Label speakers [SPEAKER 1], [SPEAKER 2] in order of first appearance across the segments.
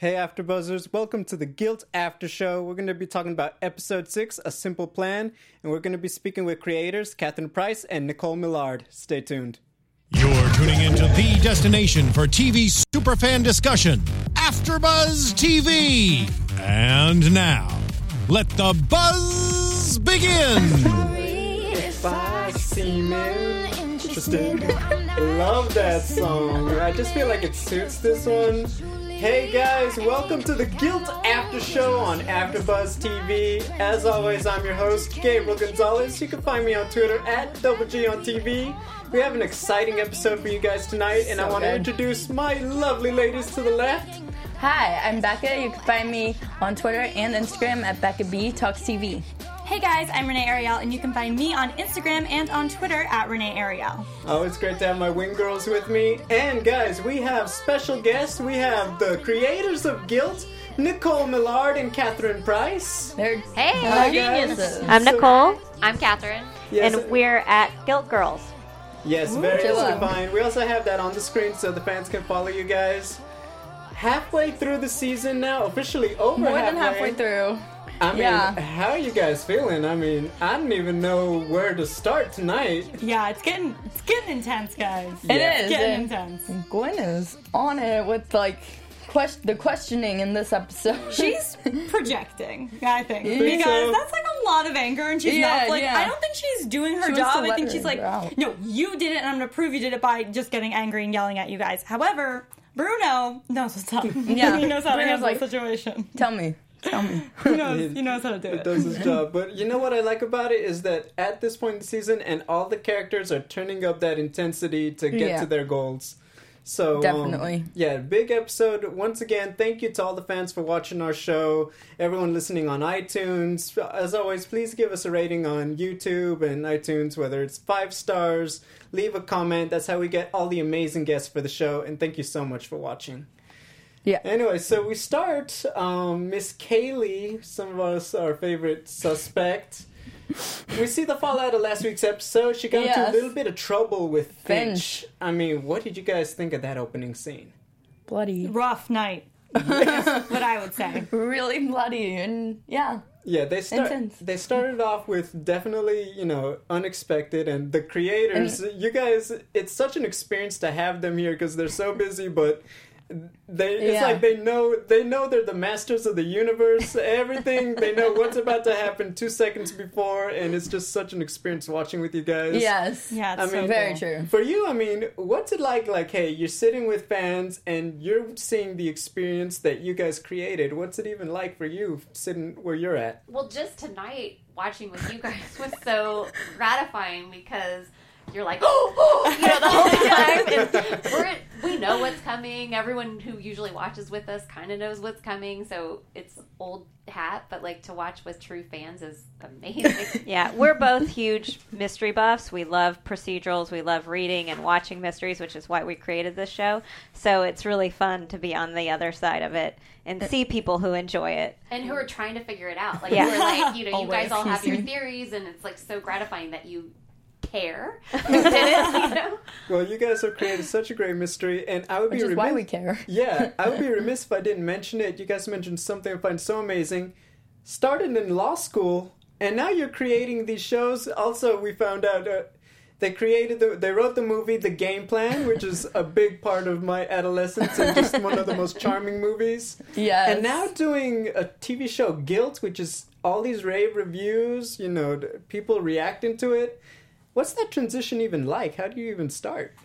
[SPEAKER 1] Hey, AfterBuzzers! Welcome to the Guilt After Show. We're going to be talking about Episode Six, "A Simple Plan," and we're going to be speaking with creators Kathryn Price and Nichole Millard. Stay tuned.
[SPEAKER 2] You're tuning into the destination for TV superfan discussion, AfterBuzz TV. And now, let the buzz begin.
[SPEAKER 1] If I seem interested, love that song. I just feel like it suits this one. Hey guys, welcome to the Guilt After Show on AfterBuzz TV. As always, I'm your host, Gabriel Gonzalez. You can find me on Twitter at Double G on TV. We have an exciting episode for you guys tonight, and I
[SPEAKER 3] So
[SPEAKER 1] want to introduce my lovely ladies to the left.
[SPEAKER 3] Hi, I'm Becca. You can find me on Twitter and Instagram at Becca B Talks TV.
[SPEAKER 4] Hey guys, I'm Renee Ariel, and you can find me on Instagram and on Twitter at Renee Ariel.
[SPEAKER 1] Oh, it's great to have my wing girls with me. And guys, we have special guests. We have the creators of Guilt, Nichole Millard and Kathryn Price.
[SPEAKER 3] They're
[SPEAKER 5] Hey,
[SPEAKER 1] Hi, guys.
[SPEAKER 3] geniuses.
[SPEAKER 5] I'm Nichole. I'm Kathryn.
[SPEAKER 1] Yes.
[SPEAKER 5] And uh, we're at Guilt Girls.
[SPEAKER 1] Yes, very
[SPEAKER 3] chill
[SPEAKER 1] easily fine. We also have that on the screen so the fans can follow you guys. Halfway through the season now, officially over
[SPEAKER 3] more than halfway through.
[SPEAKER 1] I mean,
[SPEAKER 3] Yeah.
[SPEAKER 1] how are you guys feeling? I mean, I don't even know where to start tonight.
[SPEAKER 4] Yeah, it's getting it's getting intense, guys.
[SPEAKER 1] Yeah.
[SPEAKER 3] It is.
[SPEAKER 4] Getting
[SPEAKER 3] and
[SPEAKER 4] intense.
[SPEAKER 3] Gwen is on it with like quest- the questioning in this episode.
[SPEAKER 4] She's projecting, I think,
[SPEAKER 1] think
[SPEAKER 4] because
[SPEAKER 1] so?
[SPEAKER 4] that's like a lot of anger, and she's
[SPEAKER 3] Yeah,
[SPEAKER 4] not like
[SPEAKER 3] yeah.
[SPEAKER 4] I don't think she's doing her
[SPEAKER 3] She
[SPEAKER 4] job. I think she's like,
[SPEAKER 3] out.
[SPEAKER 4] no, you did it, and I'm gonna prove you did it by just getting angry and yelling at you guys. However, Bruno knows what's up.
[SPEAKER 3] Yeah.
[SPEAKER 4] he knows how to handle
[SPEAKER 3] like-
[SPEAKER 4] the situation.
[SPEAKER 3] Tell me. Tell me.
[SPEAKER 4] He knows. He knows how to do
[SPEAKER 1] It
[SPEAKER 4] it.
[SPEAKER 1] does his job. But you know what I like about it is that at this point in the season, and all the characters are turning up that intensity to get
[SPEAKER 3] Yeah.
[SPEAKER 1] to their goals. So um,
[SPEAKER 3] Definitely.
[SPEAKER 1] yeah, big episode. Once again, thank you to all the fans for watching our show. Everyone listening on iTunes, as always, please give us a rating on YouTube and iTunes, whether it's five stars. Leave a comment. That's how we get all the amazing guests for the show. And thank you so much for watching.
[SPEAKER 3] Yeah.
[SPEAKER 1] Anyway, so we start. Um, Miss Kaylee, some of us our favorite suspect. we see the fallout of last week's episode. She got into a little bit of trouble with Finch.
[SPEAKER 3] Finch.
[SPEAKER 1] I mean, what did you guys think of that opening scene?
[SPEAKER 3] Bloody.
[SPEAKER 4] Rough night. That's what I would say.
[SPEAKER 3] Really bloody and yeah.
[SPEAKER 1] Yeah, they start.
[SPEAKER 3] Intense.
[SPEAKER 1] They started off with definitely, you know, unexpected, and the creators. you guys, it's such an experience to have them here because they're so busy, but. They, it's
[SPEAKER 3] Yeah.
[SPEAKER 1] like they know they know they're the masters of the universe. Everything they know what's about to happen two seconds before, and it's just such an experience watching with you guys.
[SPEAKER 3] Yes.
[SPEAKER 4] Yeah, it's
[SPEAKER 1] I
[SPEAKER 4] so
[SPEAKER 1] mean,
[SPEAKER 3] Very
[SPEAKER 4] cool.
[SPEAKER 3] true.
[SPEAKER 1] For you, I mean, what's it like? Like, hey, you're sitting with fans and you're seeing the experience that you guys created. What's it even like for you sitting where you're at?
[SPEAKER 5] Well, just tonight, watching with you guys was so gratifying because you're like, oh, oh, you know, the whole time. And we're, we know what's coming. Everyone who usually watches with us kind of knows what's coming. So it's old hat, but like to watch with true fans is amazing.
[SPEAKER 6] Yeah, we're both huge mystery buffs. We love procedurals. We love reading and watching mysteries, which is why we created this show. So it's really fun to be on the other side of it and see people who enjoy it.
[SPEAKER 5] and who are trying to figure it out. Like,
[SPEAKER 6] Yeah.
[SPEAKER 5] we're like, you know, you guys all have your theories, and it's like so gratifying that you care who did it, you know?
[SPEAKER 1] Well, you guys have created such a great mystery, and I would
[SPEAKER 3] Which
[SPEAKER 1] be remiss.
[SPEAKER 3] why we care.
[SPEAKER 1] yeah, I would be remiss if I didn't mention it. You guys mentioned something I find so amazing. Started in law school, and now you're creating these shows. Also, we found out uh, they created the, they wrote the movie The Game Plan, which is a big part of my adolescence and just one of the most charming movies.
[SPEAKER 3] Yes.
[SPEAKER 1] And now doing a TV show, Guilt, which is all these rave reviews, you know, people reacting to it. What's that transition even like? How do you even start?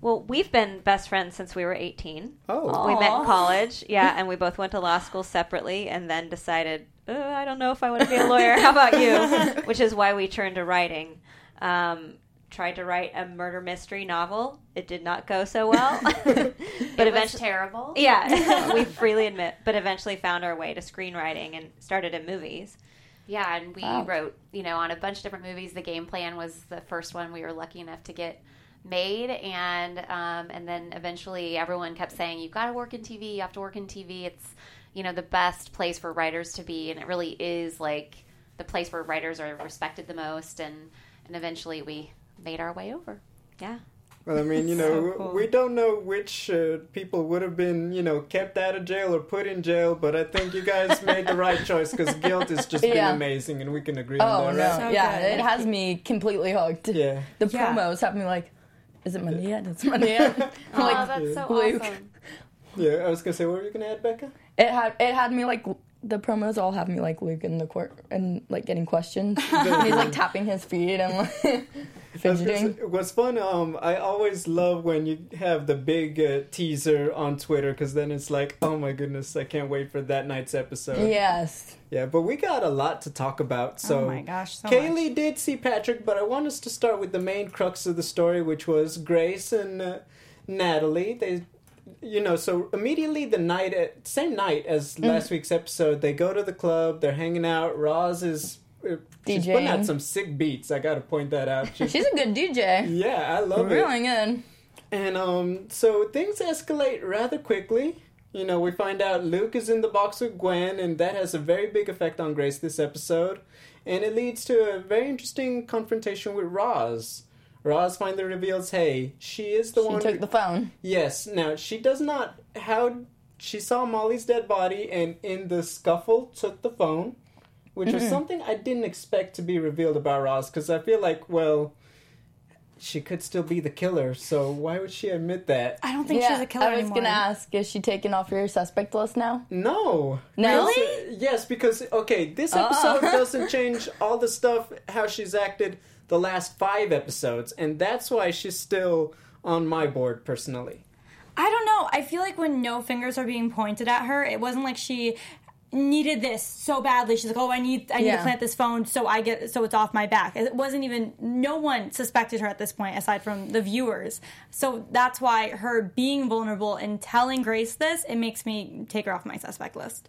[SPEAKER 6] Well, we've been best friends since we were 18.
[SPEAKER 1] Oh,
[SPEAKER 6] We met in college, yeah, and we both went to law school separately and then decided, uh, I don't know if I want to be a lawyer. How about you? Which is why we turned to writing. Um, tried to write a murder mystery novel. It did not go so well. but
[SPEAKER 5] it was
[SPEAKER 6] eventually,
[SPEAKER 5] terrible.
[SPEAKER 6] yeah, we freely admit, but eventually found our way to screenwriting and started in movies.
[SPEAKER 5] Yeah, and we
[SPEAKER 3] Wow.
[SPEAKER 5] wrote, you know, on a bunch of different movies. The game plan was the first one we were lucky enough to get made, and um, and then eventually everyone kept saying, "You've got to work in TV. You have to work in TV. It's you know the best place for writers to be, and it really is like the place where writers are respected the most." And and eventually we made our way over.
[SPEAKER 6] Yeah.
[SPEAKER 1] Well, I mean, you know, we don't know which uh, people would have been, you know, kept out of jail or put in jail, but I think you guys made the right choice because guilt has just been amazing, and we can agree
[SPEAKER 3] Oh
[SPEAKER 1] on
[SPEAKER 3] no,
[SPEAKER 1] that, right?
[SPEAKER 4] So
[SPEAKER 3] yeah,
[SPEAKER 4] good.
[SPEAKER 3] it has me completely hooked.
[SPEAKER 1] Yeah.
[SPEAKER 3] The
[SPEAKER 4] Yeah.
[SPEAKER 3] promos have me like, is it Monday yet? It's Monday yet. I'm
[SPEAKER 5] Oh,
[SPEAKER 3] like,
[SPEAKER 5] that's so
[SPEAKER 3] Luke.
[SPEAKER 5] awesome.
[SPEAKER 1] Yeah, I was gonna say, what were you gonna add, Becca?
[SPEAKER 3] it had it had me like the promos all have me like Luke in the court and like getting questioned. and he's like tapping his feet and like
[SPEAKER 1] I was
[SPEAKER 3] fidgeting.
[SPEAKER 1] say, What's fun? Um, I always love when you have the big uh, teaser on Twitter because then it's like, oh my goodness, I can't wait for that night's episode.
[SPEAKER 3] Yes.
[SPEAKER 1] Yeah, but we got a lot to talk about. So
[SPEAKER 4] oh my gosh, so
[SPEAKER 1] Kaylee
[SPEAKER 4] much.
[SPEAKER 1] did see Patrick, but I want us to start with the main crux of the story, which was Grace and uh, Natalie. They, you know, so immediately the night, at, same night as
[SPEAKER 3] Mm.
[SPEAKER 1] last week's episode, they go to the club. They're hanging out. Roz is she's putting out some sick beats. I got to point that out. She's-
[SPEAKER 3] She's a good DJ.
[SPEAKER 1] yeah, I love it.
[SPEAKER 3] Really good.
[SPEAKER 1] And um, so things escalate rather quickly. You know, we find out Luke is in the box with Gwen, and that has a very big effect on Grace this episode. And it leads to a very interesting confrontation with Roz. Roz finally reveals, hey, she is the
[SPEAKER 3] She
[SPEAKER 1] one.
[SPEAKER 3] took
[SPEAKER 1] who-
[SPEAKER 3] the phone.
[SPEAKER 1] Yes. Now she does not. How she saw Molly's dead body, and in the scuffle took the phone, which was something I didn't expect to be revealed about Roz, because I feel like, well, she could still be the killer. So why would she admit that?
[SPEAKER 4] I don't think
[SPEAKER 3] yeah,
[SPEAKER 4] she's a killer
[SPEAKER 3] I was
[SPEAKER 4] anymore.
[SPEAKER 3] gonna ask, is she taken off your suspect list now?
[SPEAKER 1] No.
[SPEAKER 3] No?
[SPEAKER 1] Because, uh, yes, because okay, this episode doesn't change all the stuff how she's acted the last five episodes, and that's why she's still on my board personally.
[SPEAKER 4] I don't know. I feel like when no fingers are being pointed at her, it wasn't like she needed this so badly. She's like, "Oh, I need I need to plant this phone so I get so it's off my back." It wasn't even no one suspected her at this point aside from the viewers. So that's why her being vulnerable and telling Grace this, it makes me take her off my suspect list.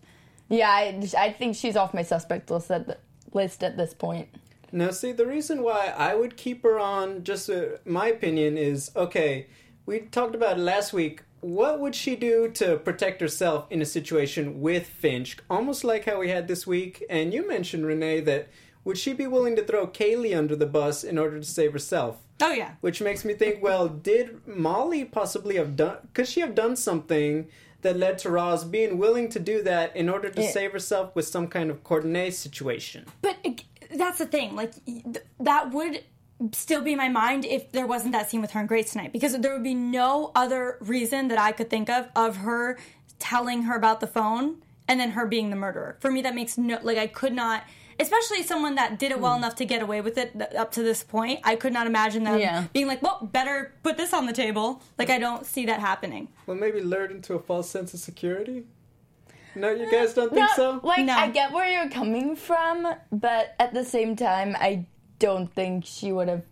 [SPEAKER 3] Yeah, I, I think she's off my suspect list at the, list at this point.
[SPEAKER 1] Now, see, the reason why I would keep her on, just uh, my opinion, is okay. We talked about it last week. What would she do to protect herself in a situation with Finch? Almost like how we had this week. And you mentioned, Renee, that would she be willing to throw Kaylee under the bus in order to save herself?
[SPEAKER 4] Oh yeah.
[SPEAKER 1] Which makes me think, well, did Molly possibly have done, could she have done something that led to Roz being willing to do that in order to
[SPEAKER 3] Yeah.
[SPEAKER 1] save herself with some kind of coordinate situation?
[SPEAKER 4] But that's the thing. Like that would still be in my mind if there wasn't that scene with her and Grace tonight, because there would be no other reason that I could think of of her telling her about the phone and then her being the murderer. For me, that makes no like I could not. Especially someone that did it well hmm. enough to get away with it up to this point, I could not imagine them
[SPEAKER 3] Yeah.
[SPEAKER 4] being like, "Well, better put this on the table." Like, I don't see that happening.
[SPEAKER 1] Well, maybe lured into a false sense of security? No, you guys don't think
[SPEAKER 3] No,
[SPEAKER 1] so?
[SPEAKER 3] Like
[SPEAKER 4] No.
[SPEAKER 3] I get where you're coming from, but at the same time, I don't think she would have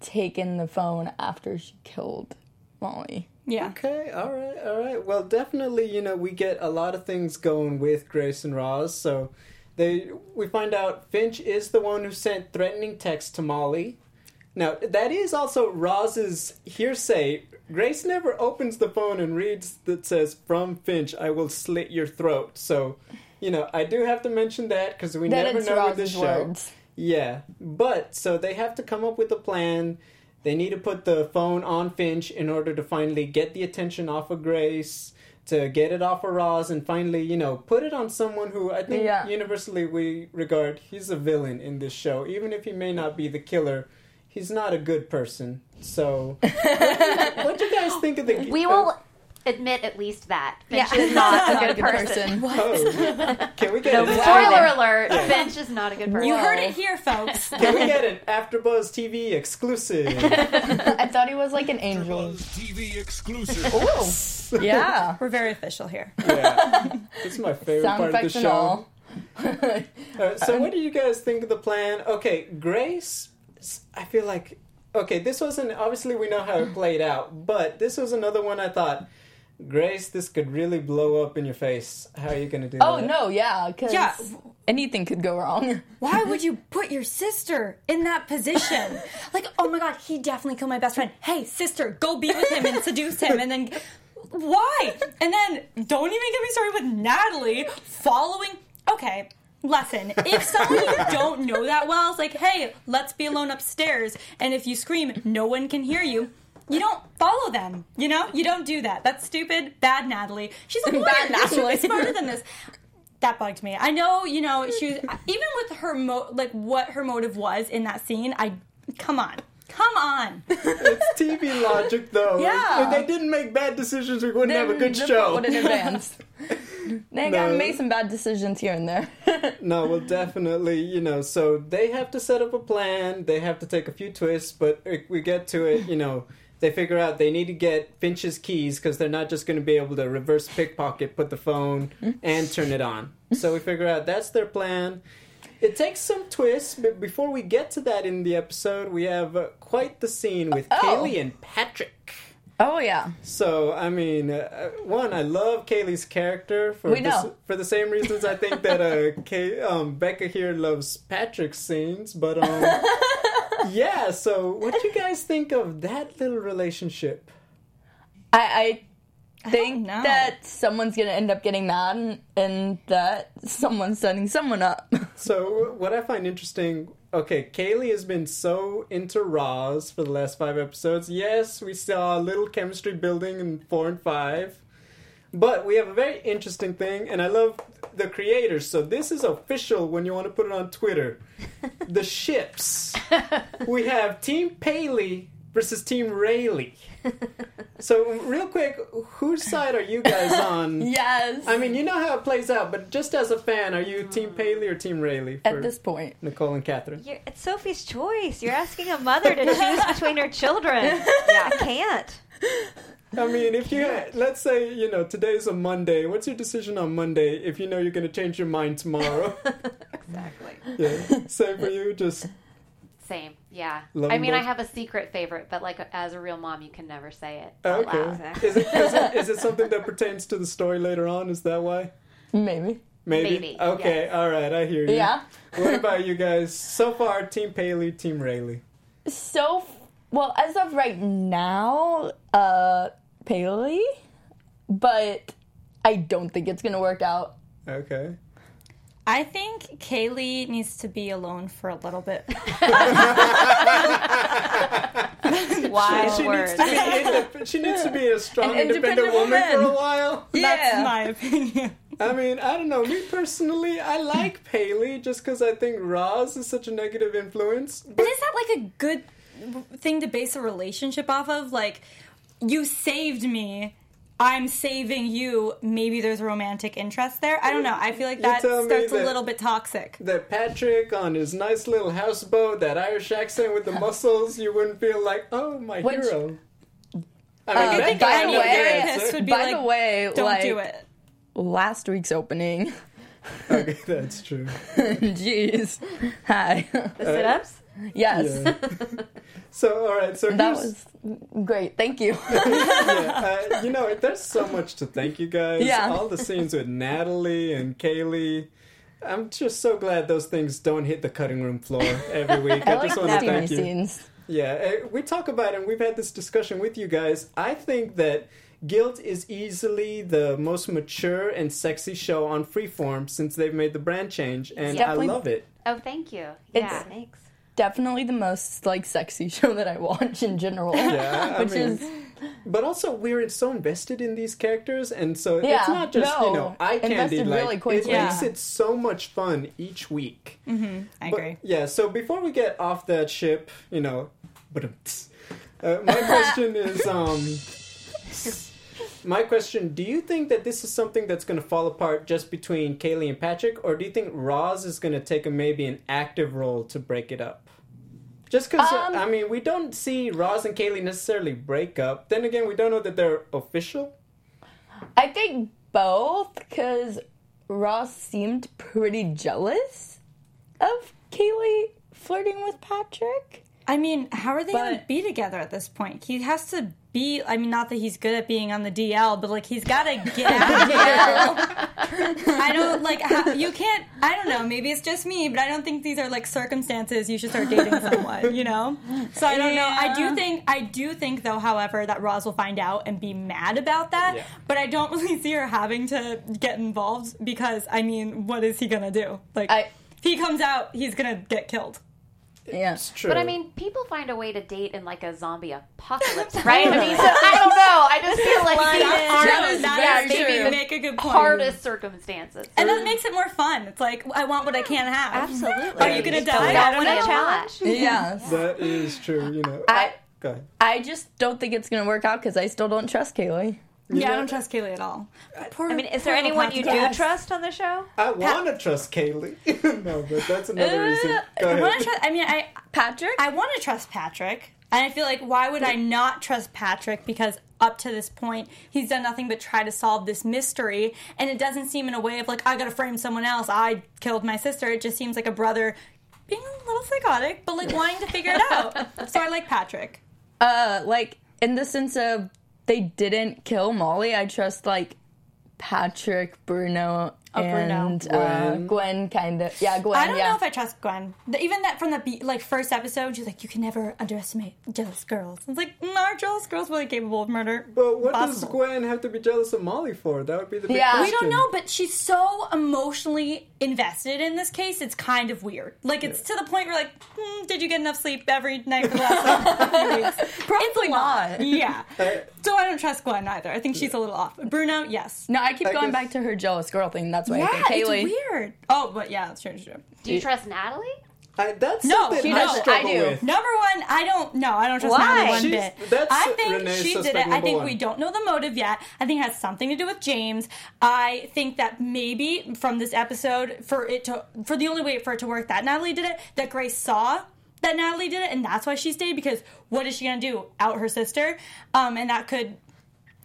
[SPEAKER 3] taken the phone after she killed Molly.
[SPEAKER 4] Yeah.
[SPEAKER 1] Okay, all right, all right. Well, definitely, you know, we get a lot of things going with Grace and Roz. So they we find out Finch is the one who sent threatening texts to Molly. Now, that is also Roz's hearsay. Grace never opens the phone and reads that says from Finch, I will slit your throat. So, you know, I do have to mention that because we
[SPEAKER 3] That
[SPEAKER 1] never
[SPEAKER 3] it's
[SPEAKER 1] know with this show.
[SPEAKER 3] words.
[SPEAKER 1] Yeah, but so they have to come up with a plan. They need to put the phone on Finch in order to finally get the attention off of Grace, to get it off of Roz, and finally, you know, put it on someone who I think
[SPEAKER 3] Yeah.
[SPEAKER 1] universally we regard he's a villain in this show. Even if he may not be the killer, he's not a good person. So, what do you guys think of the?
[SPEAKER 5] We will admit at least that Finch
[SPEAKER 4] Yeah.
[SPEAKER 5] is not a
[SPEAKER 3] Not
[SPEAKER 5] good, person.
[SPEAKER 1] Oh, can we get
[SPEAKER 6] No,
[SPEAKER 1] an
[SPEAKER 5] Spoiler alert: Finch is not a good person.
[SPEAKER 4] You heard it here, folks.
[SPEAKER 1] Can we get an AfterBuzz TV exclusive?
[SPEAKER 3] I thought he was like an angel.
[SPEAKER 2] Buzz TV exclusive.
[SPEAKER 3] Oh, yeah.
[SPEAKER 4] We're very official here.
[SPEAKER 1] yeah, it's my favorite
[SPEAKER 3] Sound
[SPEAKER 1] part of the show.
[SPEAKER 3] all.
[SPEAKER 1] Uh, so, what do you guys think of the plan? Okay, Grace, I feel like. Okay, this wasn't. Obviously, we know how it played out, but this was another one I thought. Grace, this could really blow up in your face. How are you going to do
[SPEAKER 3] Oh
[SPEAKER 1] that?
[SPEAKER 3] Oh no, yeah, because
[SPEAKER 4] Yeah.
[SPEAKER 3] anything could go wrong.
[SPEAKER 4] Why would you put your sister in that position? Like, oh my god, he definitely killed my best friend. Hey, sister, go be with him and seduce him, and then why? And then don't even get me started with Natalie following. Okay, lesson: if someone you don't know that well is like, hey, let's be alone upstairs, and if you scream, no one can hear you. You don't follow them. You know, you don't do that. That's stupid. Bad Natalie. She's like, oh,
[SPEAKER 3] Bad
[SPEAKER 4] bad Natalie.
[SPEAKER 3] Natalie.
[SPEAKER 4] Smarter than this. That bugged me. I know, you know, she was even with her mo- like what her motive was in that scene. I come on, come on.
[SPEAKER 1] It's TV logic, though.
[SPEAKER 3] Yeah.
[SPEAKER 1] If they didn't make bad decisions, we wouldn't have a good
[SPEAKER 3] Then
[SPEAKER 1] show.
[SPEAKER 3] Would in advance. they
[SPEAKER 1] No.
[SPEAKER 3] gotta make some bad decisions here and there.
[SPEAKER 1] No, well, definitely, you know, so they have to set up a plan, they have to take a few twists, but eh, we get to it, you know, they figure out they need to get Finch's keys because they're not just going to be able to reverse pickpocket, put the phone, and turn it on. So we figure out that's their plan. It takes some twists, but before we get to that in the episode, we have uh, quite the scene with
[SPEAKER 3] Oh.
[SPEAKER 1] Kaylee and Patrick.
[SPEAKER 3] oh yeah.
[SPEAKER 1] So I mean, uh, one, I love Kaylee's character for the, for the same reasons I think that uh, Kay, um, Becca here loves Patrick's scenes. But um, yeah, so what do you guys think of that little relationship?
[SPEAKER 3] I, I think
[SPEAKER 4] know.
[SPEAKER 3] that someone's gonna end up getting mad and, and that someone's setting someone up.
[SPEAKER 1] So what I find interesting, okay, Kaylee has been so into Roz for the last five episodes. Yes, we saw a little chemistry building in four and five. But we have a very interesting thing, and I love the creators. So this is official when you want to put it on Twitter. the ships. We have Team Paley versus Team Rayleigh. So real quick, whose side are you guys on?
[SPEAKER 3] yes.
[SPEAKER 1] I mean, you know how it plays out, but just as a fan, are you hmm. Team Paley or Team Rayleigh?
[SPEAKER 3] at this point.
[SPEAKER 1] Nichole and Kathryn.
[SPEAKER 6] You're, it's Sophie's choice. You're asking a mother to choose between her children. Yeah, I can't.
[SPEAKER 1] I mean, if you let's say you know today's a Monday, what's your decision on Monday if you know you're going to change your mind tomorrow?
[SPEAKER 5] Exactly.
[SPEAKER 1] yeah, same for you. Just
[SPEAKER 5] Same. Yeah.
[SPEAKER 1] Love
[SPEAKER 5] I
[SPEAKER 1] them
[SPEAKER 5] mean, I have a secret favorite, but like as a real mom, you can never say it. out
[SPEAKER 1] okay.
[SPEAKER 5] loud.
[SPEAKER 6] Exactly.
[SPEAKER 1] Is it, is it is it something that pertains to the story later on? Is that why?
[SPEAKER 3] Maybe.
[SPEAKER 1] Maybe.
[SPEAKER 5] Maybe,
[SPEAKER 1] Okay.
[SPEAKER 5] yes.
[SPEAKER 1] All right. I hear you.
[SPEAKER 3] Yeah.
[SPEAKER 1] What about you guys? So far, Team Paley, Team Rayleigh.
[SPEAKER 3] So, f- well, as of right now, uh, Paley, but I don't think it's gonna work out.
[SPEAKER 1] Okay.
[SPEAKER 4] I think Kaylee needs to be alone for a little bit.
[SPEAKER 6] Wise
[SPEAKER 1] She needs,
[SPEAKER 6] words.
[SPEAKER 1] to be indep- she needs to be a strong,
[SPEAKER 3] An
[SPEAKER 1] independent,
[SPEAKER 3] independent
[SPEAKER 1] woman for a
[SPEAKER 3] woman.
[SPEAKER 1] while.
[SPEAKER 4] That's my opinion.
[SPEAKER 1] I mean, I don't know. Me personally, I like Paley just because I think Roz is such a negative influence.
[SPEAKER 4] But
[SPEAKER 1] But
[SPEAKER 4] is that like a good thing to base a relationship off of? Like, you saved me. I'm saving you. Maybe there's a romantic interest there. I don't know. I feel like that
[SPEAKER 1] tell me
[SPEAKER 4] starts a little bit toxic.
[SPEAKER 1] that Patrick on his nice little houseboat, that Irish accent with the muscles, you wouldn't feel like, oh, my
[SPEAKER 3] Which-
[SPEAKER 1] hero. I
[SPEAKER 3] Uh,
[SPEAKER 1] mean,
[SPEAKER 3] I
[SPEAKER 1] that
[SPEAKER 3] think
[SPEAKER 1] guy
[SPEAKER 3] any
[SPEAKER 1] would get
[SPEAKER 3] therapist
[SPEAKER 1] answer.
[SPEAKER 4] would be
[SPEAKER 3] By
[SPEAKER 4] like,
[SPEAKER 3] the way,
[SPEAKER 4] Don't
[SPEAKER 3] like
[SPEAKER 4] do it.
[SPEAKER 3] last week's opening.
[SPEAKER 1] Okay, that's true.
[SPEAKER 3] Jeez. Hi.
[SPEAKER 6] The sit ups?
[SPEAKER 3] yes.
[SPEAKER 1] Yeah. so, all right. So
[SPEAKER 3] That was great. Thank you.
[SPEAKER 1] yeah, uh, you know, there's so much to thank you guys.
[SPEAKER 3] Yeah.
[SPEAKER 1] All the scenes with Natalie and Kaylee. I'm just so glad those things don't hit the cutting room floor every week. I,
[SPEAKER 3] I like
[SPEAKER 1] just
[SPEAKER 3] the
[SPEAKER 1] want to thank you.
[SPEAKER 3] scenes.
[SPEAKER 1] Yeah, uh, we talk about it, and we've had this discussion with you guys. I think that Guilt is easily the most mature and sexy show on Freeform since they've made the brand change, and I love it.
[SPEAKER 5] Oh, thank you.
[SPEAKER 3] It's-
[SPEAKER 5] Yeah.
[SPEAKER 6] Thanks.
[SPEAKER 3] Definitely the most like sexy show that I watch in general.
[SPEAKER 1] Yeah, I
[SPEAKER 3] Which
[SPEAKER 1] mean,
[SPEAKER 3] is
[SPEAKER 1] but also we're so invested in these characters, and so it's not just you know eye candy.
[SPEAKER 3] invested
[SPEAKER 1] Like
[SPEAKER 3] really
[SPEAKER 1] it
[SPEAKER 3] quickly.
[SPEAKER 1] makes it so much fun each week.
[SPEAKER 4] I
[SPEAKER 1] But,
[SPEAKER 4] agree.
[SPEAKER 1] yeah, so before we get off that ship, you know, uh, my question is, um, my question: Do you think that this is something that's going to fall apart just between Kaylee and Patrick, or do you think Roz is going to take a maybe an active role to break it up? Just because
[SPEAKER 3] Um,
[SPEAKER 1] I mean, we don't see Roz and Kaylee necessarily break up. Then again, we don't know that they're official.
[SPEAKER 3] I think both because Roz seemed pretty jealous of Kaylee flirting with Patrick.
[SPEAKER 4] I mean, how are they going to be together at this point? He has to be. I mean, not that he's good at being on the DL, but like he's got to get out of DL. I don't like. How, you can't. I don't know. Maybe it's just me, but I don't think these are like circumstances you should start dating someone. You know. So I don't know. I do think. I do think though, however, that Roz will find out and be mad about that.
[SPEAKER 1] Yeah.
[SPEAKER 4] But I don't really see her having to get involved because I mean, what is he gonna do? Like,
[SPEAKER 3] I-
[SPEAKER 4] if he comes out, he's gonna get killed.
[SPEAKER 3] Yeah.
[SPEAKER 1] It's true.
[SPEAKER 5] But I mean, people find a way to date in like a zombie apocalypse, right? I mean, so I don't know. I just feel like
[SPEAKER 6] Line
[SPEAKER 5] these are
[SPEAKER 3] That is
[SPEAKER 4] That maybe
[SPEAKER 3] true.
[SPEAKER 4] you make a good point.
[SPEAKER 5] hardest circumstances.
[SPEAKER 4] And that makes it more fun. It's like I want what I can't have.
[SPEAKER 6] Absolutely.
[SPEAKER 4] Are you gonna die? I don't
[SPEAKER 5] a
[SPEAKER 4] know.
[SPEAKER 5] challenge.
[SPEAKER 3] Yes.
[SPEAKER 1] that is true. You know.
[SPEAKER 3] I
[SPEAKER 1] Go ahead.
[SPEAKER 3] I just don't think it's gonna work out because I still don't trust Kaylee.
[SPEAKER 4] Yeah,
[SPEAKER 1] know-
[SPEAKER 4] I don't trust Kaylee at all. Poor-
[SPEAKER 6] I mean, is there anyone
[SPEAKER 4] little
[SPEAKER 6] you
[SPEAKER 4] Patrick.
[SPEAKER 6] do trust on the show?
[SPEAKER 1] I want to trust Kaylee. no, but that's another reason.
[SPEAKER 4] Uh,
[SPEAKER 1] Go
[SPEAKER 4] I,
[SPEAKER 1] ahead.
[SPEAKER 4] wanna trust, I mean, I
[SPEAKER 3] Patrick?
[SPEAKER 4] I want to trust Patrick, and I feel like why would I not trust Patrick? Because up to this point, he's done nothing but try to solve this mystery, and it doesn't seem in a way of like I gotta frame someone else. I killed my sister. It just seems like a brother being a little psychotic, but like wanting to figure it out. so I like Patrick.
[SPEAKER 3] uh, like in the sense of they didn't kill Molly. I trust like Patrick, Bruno,
[SPEAKER 4] Bruno.
[SPEAKER 3] and uh,
[SPEAKER 1] Gwen.
[SPEAKER 3] Gwen. Kind of. Yeah, Gwen.
[SPEAKER 4] I don't
[SPEAKER 3] yeah.
[SPEAKER 4] know if I trust Gwen. The- even that from the be- like first episode, she's like, "You can never underestimate jealous girls." It's like, mm, are jealous girls really capable of murder?
[SPEAKER 1] But what does Gwen have to be jealous of Molly for? That would be the big
[SPEAKER 3] Yeah.
[SPEAKER 1] question.
[SPEAKER 3] We
[SPEAKER 4] We don't know, but she's so emotionally invested in this case. It's kind of weird. Like it's to the point where, like, hmm, did you get enough sleep every night for the last like, few weeks?
[SPEAKER 3] Probably
[SPEAKER 4] it's a lot.
[SPEAKER 3] not.
[SPEAKER 4] Yeah.
[SPEAKER 1] I-
[SPEAKER 4] So I don't trust Gwen either. I think she's a little off. Bruno, yes.
[SPEAKER 3] No, I keep
[SPEAKER 1] I
[SPEAKER 3] going
[SPEAKER 1] guess-
[SPEAKER 3] back to her jealous girl thing. That's why
[SPEAKER 4] Yeah,
[SPEAKER 3] I think Kaylee.
[SPEAKER 4] it's weird. Oh, but yeah, that's true. true.
[SPEAKER 5] Do you trust Natalie?
[SPEAKER 1] I, that's
[SPEAKER 4] No,
[SPEAKER 1] something
[SPEAKER 4] she
[SPEAKER 1] I
[SPEAKER 4] doesn't.
[SPEAKER 1] struggle
[SPEAKER 3] I do.
[SPEAKER 1] with.
[SPEAKER 4] Number one, I don't. No, I don't trust
[SPEAKER 6] Why?
[SPEAKER 4] Natalie one
[SPEAKER 1] She's-
[SPEAKER 4] bit.
[SPEAKER 1] that's
[SPEAKER 4] I think
[SPEAKER 1] Renee's
[SPEAKER 4] she did it. I think
[SPEAKER 1] one.
[SPEAKER 4] we don't know the motive yet. I think it has something to do with James. I think that maybe from this episode, for it to, for the only way for it to work, that Natalie did it. That Grace saw that Natalie did it, and that's why she stayed. Because what is she gonna do? Out her sister? Um, and that could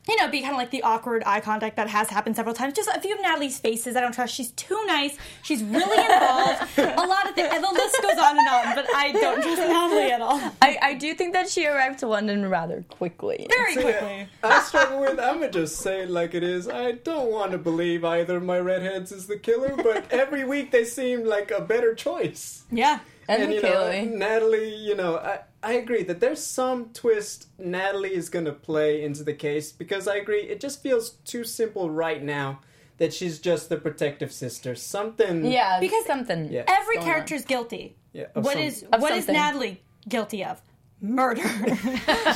[SPEAKER 4] you know, be kind of like the awkward eye contact that has happened several times. Just a few of Natalie's faces I don't trust. She's too nice. She's really involved. a lot of things. And the list goes on and on, but I don't trust Natalie at all.
[SPEAKER 3] I, I do think that she arrived to London rather quickly.
[SPEAKER 4] Very
[SPEAKER 1] See,
[SPEAKER 4] quickly.
[SPEAKER 1] I struggle with. I'm gonna just say it like it is. I don't want to believe either of my redheads is the killer, but every week they seem like a better choice.
[SPEAKER 4] Yeah.
[SPEAKER 3] And,
[SPEAKER 1] and you know,
[SPEAKER 3] Kaylee.
[SPEAKER 1] Natalie, you know, I, I agree that there's some twist Natalie is gonna play into the case because I agree it just feels too simple right now that she's just the protective sister. Something,
[SPEAKER 3] yeah,
[SPEAKER 4] Because-
[SPEAKER 3] something.
[SPEAKER 1] Yeah.
[SPEAKER 4] Every
[SPEAKER 3] Going on.
[SPEAKER 4] character's guilty.
[SPEAKER 1] yeah. of
[SPEAKER 4] What
[SPEAKER 1] some-
[SPEAKER 4] is
[SPEAKER 3] Of
[SPEAKER 4] what is
[SPEAKER 3] something.
[SPEAKER 4] Natalie guilty of? Murder.